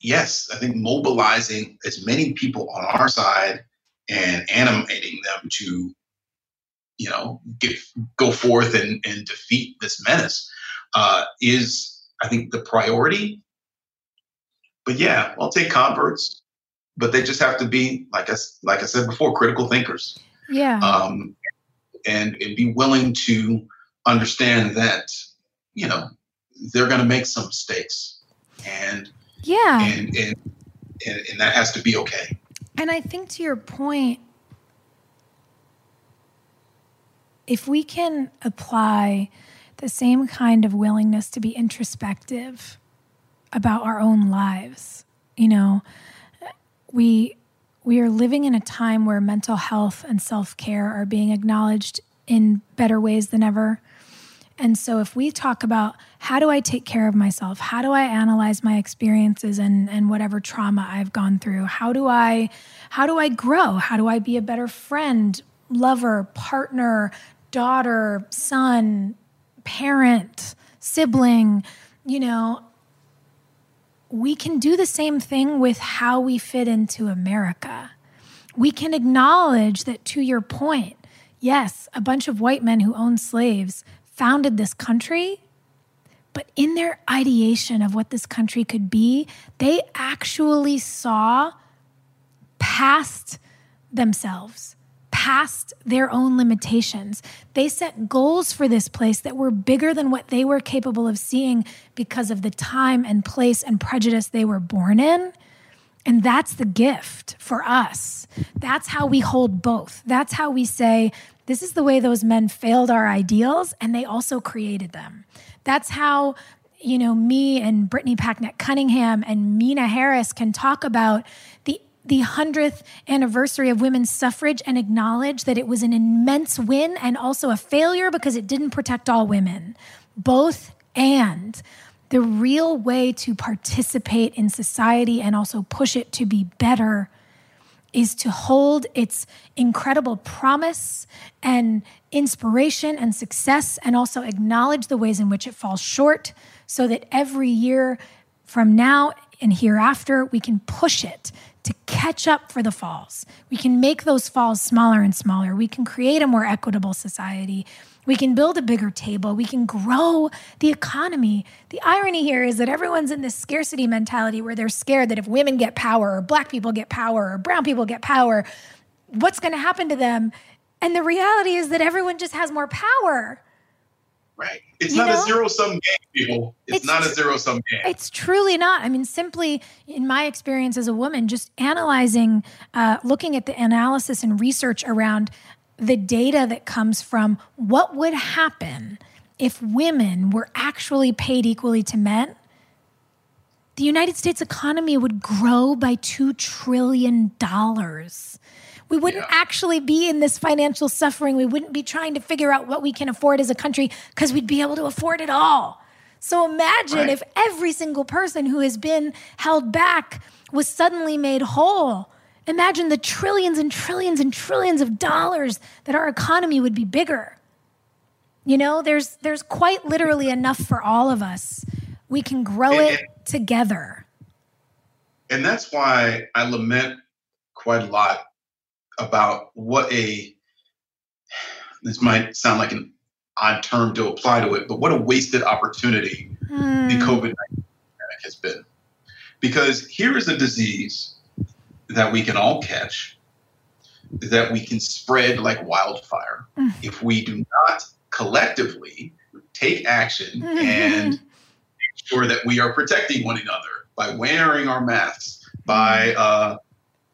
yes, I think mobilizing as many people on our side and animating them to you know get, go forth and, and defeat this menace uh, is I think the priority. But yeah, I'll take converts. but they just have to be like I like I said before, critical thinkers. Yeah. Um, and and be willing to understand that you know they're going to make some mistakes, and yeah, and, and and and that has to be okay. And I think to your point, if we can apply the same kind of willingness to be introspective about our own lives, you know, we we are living in a time where mental health and self-care are being acknowledged in better ways than ever. And so, if we talk about how do I take care of myself? How do I analyze my experiences and, and whatever trauma I've gone through? How do I how do I grow? How do I be a better friend, lover, partner, daughter, son, parent, sibling? You know, we can do the same thing with how we fit into America. We can acknowledge that, to your point, yes, a bunch of white men who owned slaves founded this country, but in their ideation of what this country could be, they actually saw past themselves, past their own limitations. They set goals for this place that were bigger than what they were capable of seeing because of the time and place and prejudice they were born in. And that's the gift for us. That's how we hold both. That's how we say, this is the way those men failed our ideals and they also created them. That's how, you know, me and Brittany Packnett Cunningham and Meena Harris can talk about the the 100th anniversary of women's suffrage and acknowledge that it was an immense win and also a failure because it didn't protect all women. Both and the real way to participate in society and also push it to be better is to hold its incredible promise and inspiration and success, and also acknowledge the ways in which it falls short so that every year from now and hereafter, we can push it to catch up for the falls. We can make those falls smaller and smaller. We can create a more equitable society. We can build a bigger table. We can grow the economy. The irony here is that everyone's in this scarcity mentality where they're scared that if women get power, or black people get power, or brown people get power, what's going to happen to them? And the reality is that everyone just has more power. Right. It's you not know? a zero sum game, people. It's, it's not a zero sum game. It's truly not. I mean, simply in my experience as a woman, just analyzing, uh, looking at the analysis and research around the data that comes from what would happen if women were actually paid equally to men, the United States economy would grow by $2 trillion. We wouldn't yeah. actually be in this financial suffering. We wouldn't be trying to figure out what we can afford as a country because we'd be able to afford it all. So imagine right. if every single person who has been held back was suddenly made whole Imagine the trillions and trillions and trillions of dollars that our economy would be bigger. You know, there's there's quite literally enough for all of us. We can grow and, it together. And that's why I lament quite a lot about what a this might sound like an odd term to apply to it, but what a wasted opportunity mm. the COVID 19 pandemic has been. Because here is a disease that we can all catch, that we can spread like wildfire mm. if we do not collectively take action mm-hmm. and make sure that we are protecting one another by wearing our masks, by mm. uh,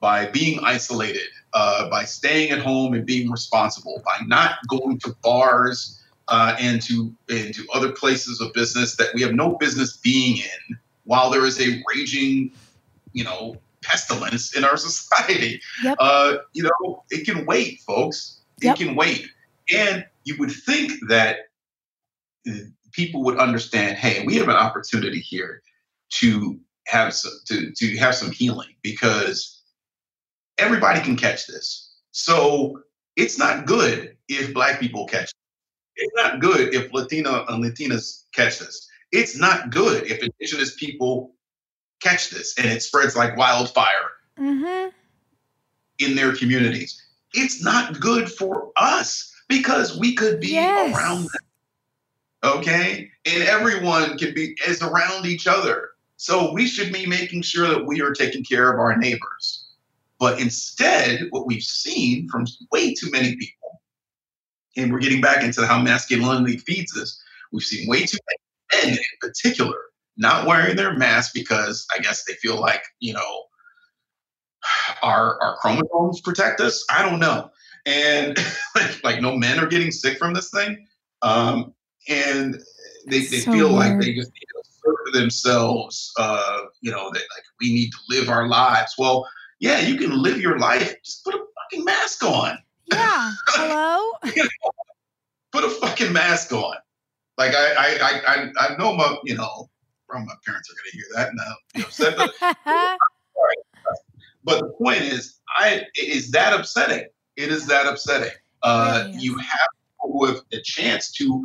by being isolated, uh, by staying at home and being responsible, by not going to bars uh, and to and to other places of business that we have no business being in while there is a raging, you know, pestilence in our society. Yep. Uh, you know, it can wait, folks. It yep. can wait. And you would think that people would understand, hey, we have an opportunity here to have some, to, to have some healing because everybody can catch this. So it's not good if black people catch it. It's not good if Latino and Latinas catch this. It's not good if indigenous people catch this and it spreads like wildfire mm-hmm. in their communities. It's not good for us because we could be yes. around them. Okay? And everyone can be is around each other. So we should be making sure that we are taking care of our neighbors. But instead, what we've seen from way too many people, and we're getting back into how masculinity feeds us, we've seen way too many men in particular not wearing their mask because I guess they feel like, you know, our our chromosomes protect us. I don't know. And like, like no men are getting sick from this thing. Um, and they, they so feel weird. like they just need to serve themselves, uh, you know, that like we need to live our lives. Well, yeah, you can live your life. Just put a fucking mask on. Yeah. Hello. you know, put a fucking mask on. Like I I I I know my you know my parents are going to hear that now. I'll be upset. But, but the point is, I is that upsetting. It is that upsetting. Uh, You have with a chance to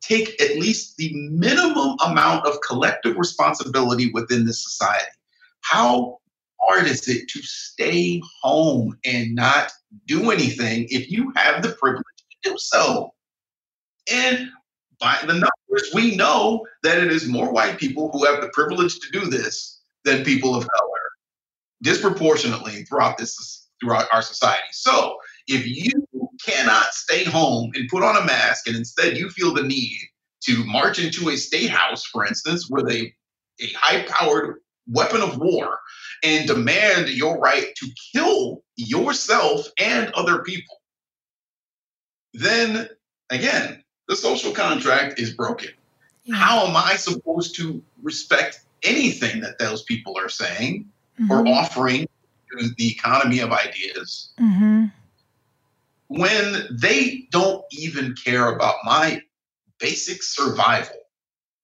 take at least the minimum amount of collective responsibility within this society. How hard is it to stay home and not do anything if you have the privilege to do so? And by the numbers, we know that it is more white people who have the privilege to do this than people of color, disproportionately throughout this throughout our society. So if you cannot stay home and put on a mask, and instead you feel the need to march into a state house, for instance, with a, a high-powered weapon of war and demand your right to kill yourself and other people, then again, the social contract is broken. Yeah. How am I supposed to respect anything that those people are saying mm-hmm. or offering to the economy of ideas mm-hmm. when they don't even care about my basic survival?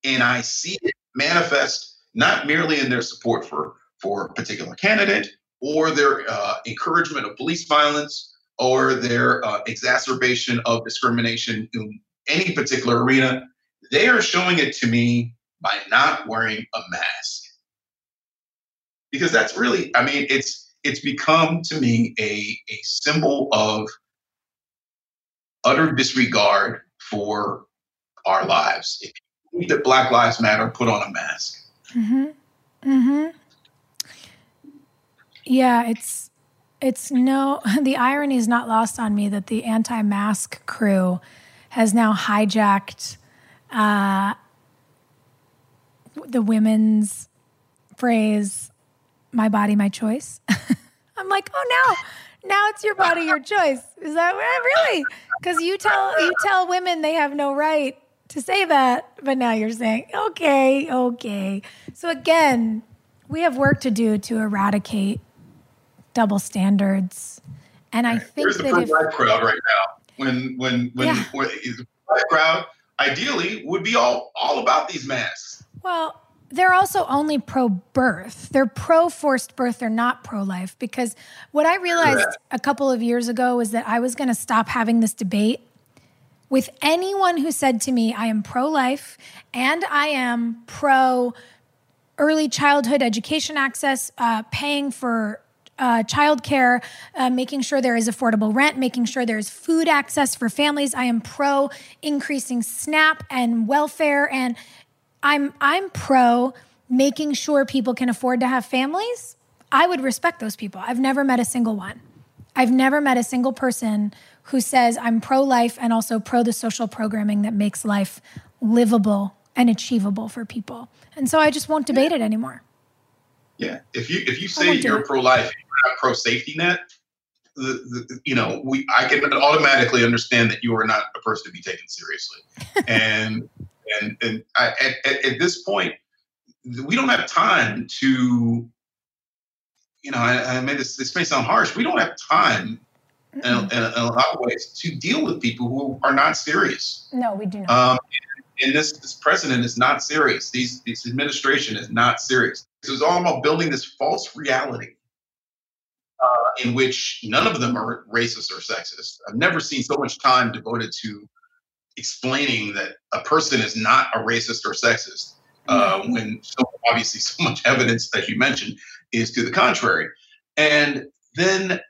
And I see it manifest not merely in their support for, for a particular candidate or their uh, encouragement of police violence or their uh, exacerbation of discrimination in any particular arena, they are showing it to me by not wearing a mask. Because that's really, I mean, it's it's become to me a, a symbol of utter disregard for our lives. If you believe that Black Lives Matter, put on a mask. Mm-hmm. Mm-hmm. Yeah, it's it's no the irony is not lost on me that the anti-mask crew has now hijacked uh, the women's phrase, my body, my choice. I'm like, oh, now, now it's your body, your choice. Is that really? Because you tell you tell women they have no right to say that, but now you're saying, okay, okay. So again, we have work to do to eradicate double standards. And I think the that if, crowd right now? When when when, yeah. when the crowd ideally would be all all about these masks. Well, they're also only pro birth. They're pro forced birth. They're not pro life. Because what I realized a couple of years ago was that I was going to stop having this debate with anyone who said to me, I am pro life and I am pro early childhood education access, uh, paying for uh, childcare, uh, making sure there is affordable rent, making sure there is food access for families. I am pro increasing SNAP and welfare, and I'm I'm pro making sure people can afford to have families. I would respect those people. I've never met a single one. I've never met a single person who says I'm pro life and also pro the social programming that makes life livable and achievable for people. And so I just won't debate it anymore. Yeah, if you if you say you're pro life, pro safety net. The, the, you know, we I can automatically understand that you are not a person to be taken seriously, and and and I, at, at, this point, we don't have time to. You know, I, I mean, this this may sound harsh. We don't have time in, in, in, a lot of ways to deal with people who are not serious. No, we do not. Um, and this this president is not serious. These this administration is not serious. It was all about building this false reality in which none of them are racist or sexist. I've never seen so much time devoted to explaining that a person is not a racist or sexist uh, when so obviously so much evidence, as you mentioned, is to the contrary. And then,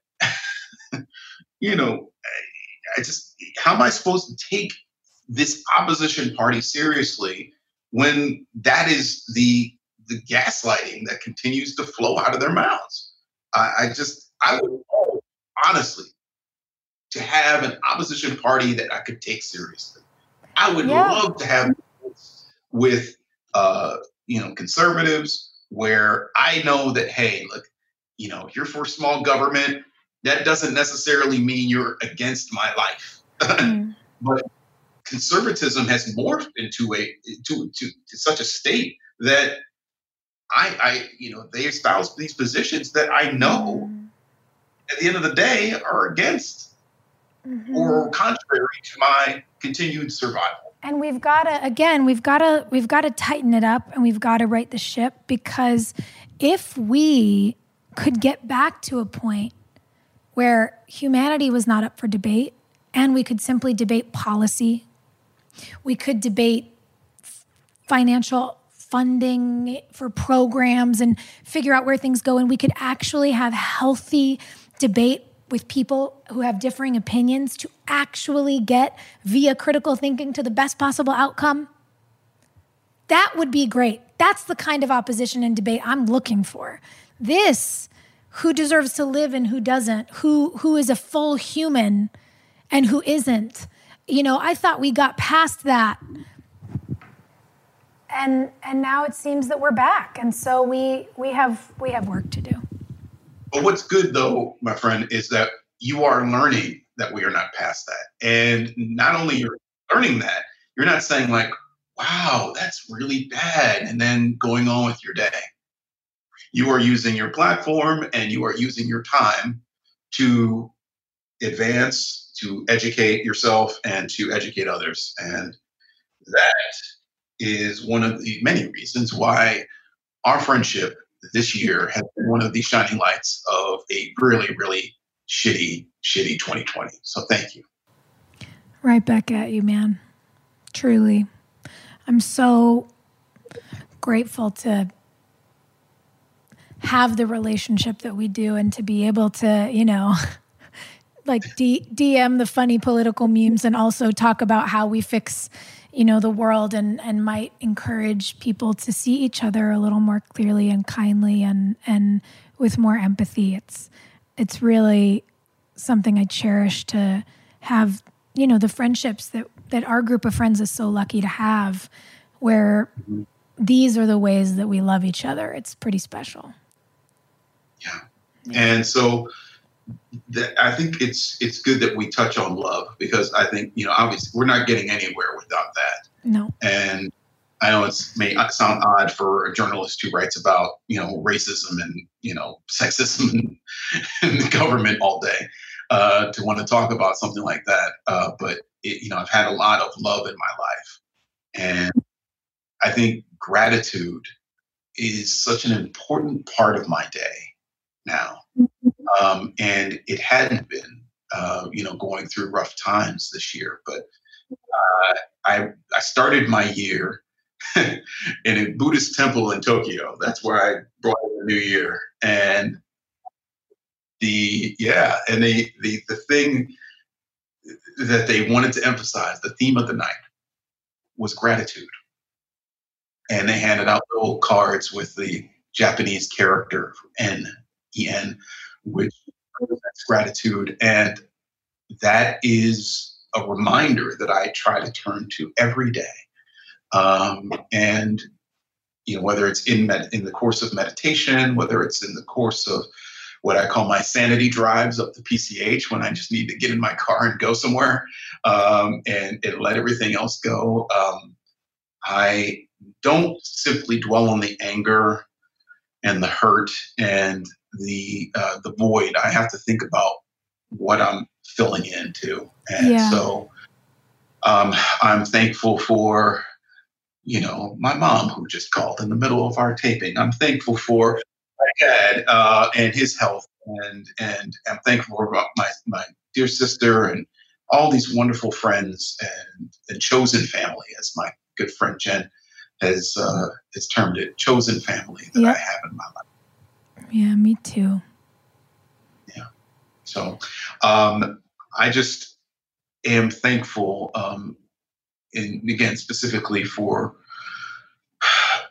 you know, I just, how am I supposed to take this opposition party seriously when that is the the gaslighting that continues to flow out of their mouths. I, I just I would love, honestly to have an opposition party that I could take seriously. I would yeah. love to have with uh, you know conservatives where I know that hey, look, you know, if you're for small government. That doesn't necessarily mean you're against my life. Mm. but conservatism has morphed into a to, to, to such a state that I, I, you know, they espouse these positions that I know mm. At the end of the day are against mm-hmm. or contrary to my continued survival. And we've got to again, we've got to we've got to tighten it up and we've got to right the ship because if we could get back to a point where humanity was not up for debate and we could simply debate policy, we could debate financial funding for programs and figure out where things go and we could actually have healthy debate with people who have differing opinions to actually get via critical thinking to the best possible outcome, that would be great. That's the kind of opposition and debate I'm looking for. This, who deserves to live and who doesn't, who who is a full human and who isn't. You know, I thought we got past that. And and now it seems that we're back. And so we we have we have work to do. But what's good though, my friend, is that you are learning that we are not past that. And not only you're learning that, you're not saying like, wow, that's really bad, and then going on with your day. You are using your platform and you are using your time to advance, to educate yourself, and to educate others. And that is one of the many reasons why our friendship this year has been one of the shining lights of a really, really shitty, shitty 2020. So thank you. Right back at you, man. Truly. I'm so grateful to have the relationship that we do and to be able to, you know, like D- DM the funny political memes and also talk about how we fix you know the world and and might encourage people to see each other a little more clearly and kindly and and with more empathy. It's it's really something i cherish to have you know the friendships that that our group of friends is so lucky to have where these are the ways that we love each other. It's pretty special. Yeah, yeah. and so that I think it's it's good that we touch on love because I think you know obviously we're not getting anywhere without that. No. And I know it's may sound odd for a journalist who writes about you know racism and you know sexism and, and the government all day uh, to want to talk about something like that. Uh, but it, you know I've had a lot of love in my life, and I think gratitude is such an important part of my day now um, and it hadn't been, uh, you know, going through rough times this year. But uh, I I started my year in a Buddhist temple in Tokyo. That's where I brought in the new year, and the yeah, and the the the thing that they wanted to emphasize, the theme of the night, was gratitude. And they handed out little cards with the Japanese character N E N which represents gratitude. And that is a reminder that I try to turn to every day. Um, and you know, whether it's in med- in the course of meditation, whether it's in the course of what I call my sanity drives up the PCH when I just need to get in my car and go somewhere um, and, and, let everything else go. Um, I don't simply dwell on the anger and the hurt and the uh, the void. I have to think about what I'm filling into, and yeah. so um, I'm thankful for you know my mom who just called in the middle of our taping. I'm thankful for my dad uh, and his health, and and I'm thankful for my my dear sister and all these wonderful friends and, and chosen family, as my good friend Jen has uh, has termed it, chosen family that yep. I have in my life. Yeah, me too. Yeah. So um, I just am thankful, um, and again, specifically for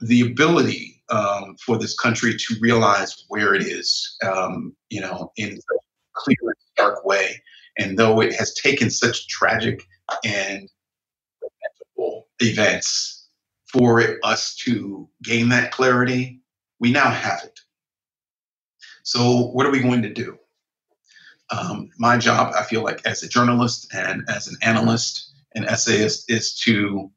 the ability um, for this country to realize where it is, um, you know, in a clear and dark way. And though it has taken such tragic and lamentable events for us to gain that clarity, we now have it. So, what are we going to do? Um, my job, I feel like, as a journalist and as an analyst and essayist, is to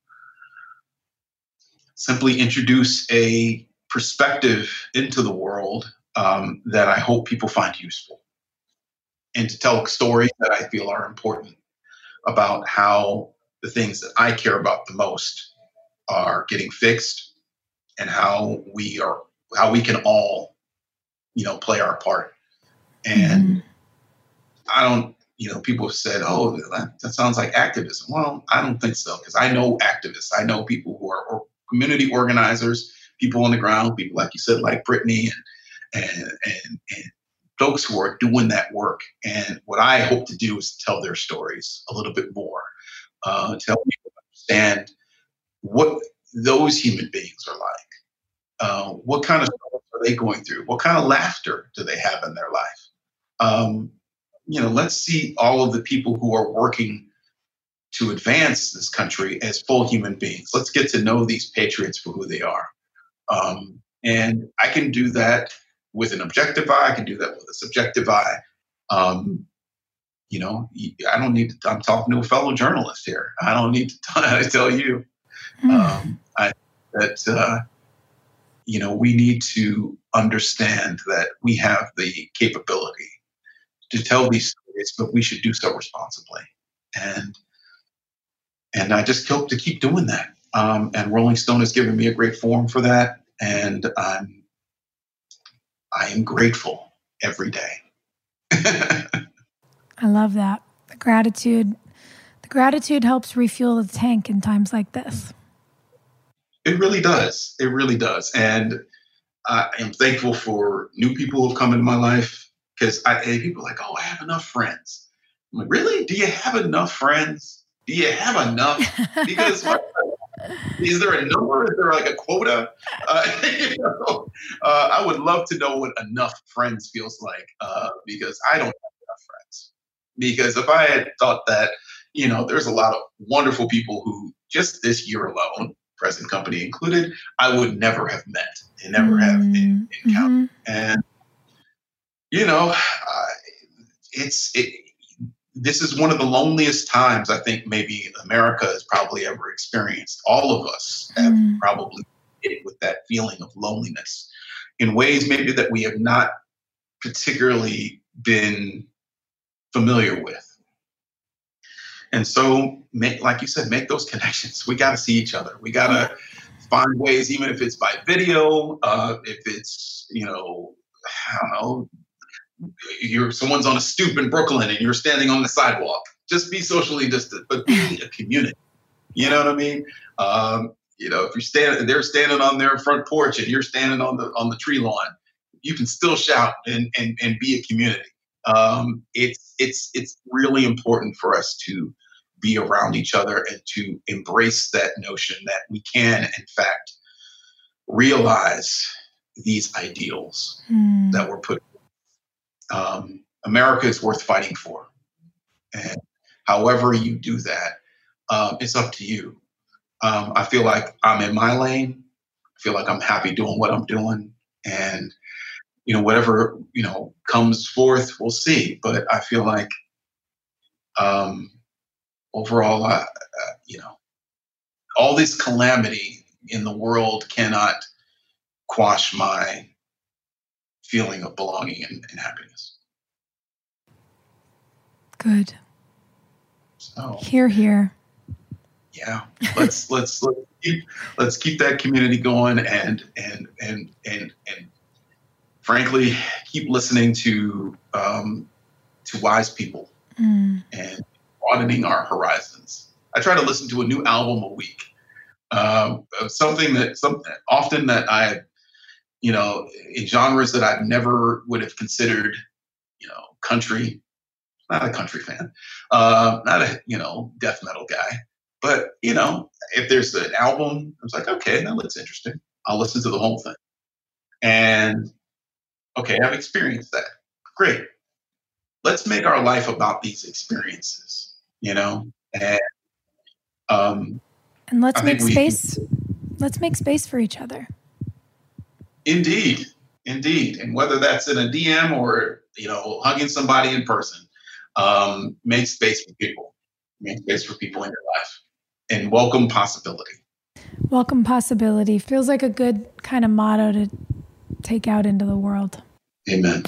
simply introduce a perspective into the world um, that I hope people find useful, and to tell stories that I feel are important about how the things that I care about the most are getting fixed, and how we are how we can all, you know, play our part. And mm-hmm. I don't, you know, people have said, "Oh, that, that sounds like activism." Well, I don't think so because I know activists. I know people who are community organizers, people on the ground, people like you said, like Brittany and and and, and folks who are doing that work. And what I hope to do is tell their stories a little bit more, uh, to help people understand what those human beings are like. Uh, what kind of are they going through? What kind of laughter do they have in their life? Um, you know, let's see all of the people who are working to advance this country as full human beings. Let's get to know these patriots for who they are. Um, and I can do that with an objective eye. I can do that with a subjective eye. Um, you know, I don't need to, I'm talking to a fellow journalist here. I don't need to tell you hmm. um, I, that, uh, you know, we need to understand that we have the capability to tell these stories, but we should do so responsibly. And and I just hope to keep doing that. Um, and Rolling Stone has given me a great forum for that, and I'm I am grateful every day. I love that. The gratitude, the gratitude helps refuel the tank in times like this. It really does. It really does. And I am thankful for new people who have come into my life because I people are like, oh, I have enough friends. I'm like, really? Do you have enough friends? Do you have enough? Because is there a number? Is there like a quota? Uh, you know, uh, I would love to know what enough friends feels like uh, because I don't have enough friends. Because if I had thought that, you know, there's a lot of wonderful people who just this year alone, present company included, I would never have met and never mm-hmm. have encountered. Mm-hmm. And you know, uh, it's it, this is one of the loneliest times I think maybe America has probably ever experienced. All of us have mm. probably with that feeling of loneliness in ways maybe that we have not particularly been familiar with. And so, make, like you said, make those connections. We got to see each other. We got to find ways, even if it's by video, uh, if it's, you know, I don't know, you're someone's on a stoop in Brooklyn and you're standing on the sidewalk. Just be socially distant, but be a community. You know what I mean? Um, you know, if you're standing, they're standing on their front porch and you're standing on the on the tree lawn, you can still shout and and, and be a community. Um, it's it's it's really important for us to be around each other and to embrace that notion that we can, in fact, realize these ideals mm. that were put um, America is worth fighting for. And however you do that, um, it's up to you. Um, I feel like I'm in my lane. I feel like I'm happy doing what I'm doing. And, you know, whatever, you know, comes forth, we'll see. But I feel like um, overall, uh, uh, you know, all this calamity in the world cannot quash my feeling of belonging and, and happiness. Good. So here, here. Yeah, let's let's let's keep let's keep that community going and and and and and frankly keep listening to um, to wise people mm. and broadening our horizons. I try to listen to a new album a week. Um, something that something often that I you know, in genres that I've never would have considered, you know, country. Not a country fan, uh, not a you know death metal guy, but you know, if there's an album, I was like, okay, that looks interesting. I'll listen to the whole thing. And okay, I've experienced that. Great. Let's make our life about these experiences, you know? And um and let's make space we, let's make space for each other. Indeed. Indeed. And whether that's in a DM or, you know, hugging somebody in person, um, make space for people. Make space for people in your life. And welcome possibility. Welcome possibility feels like a good kind of motto to take out into the world. Amen.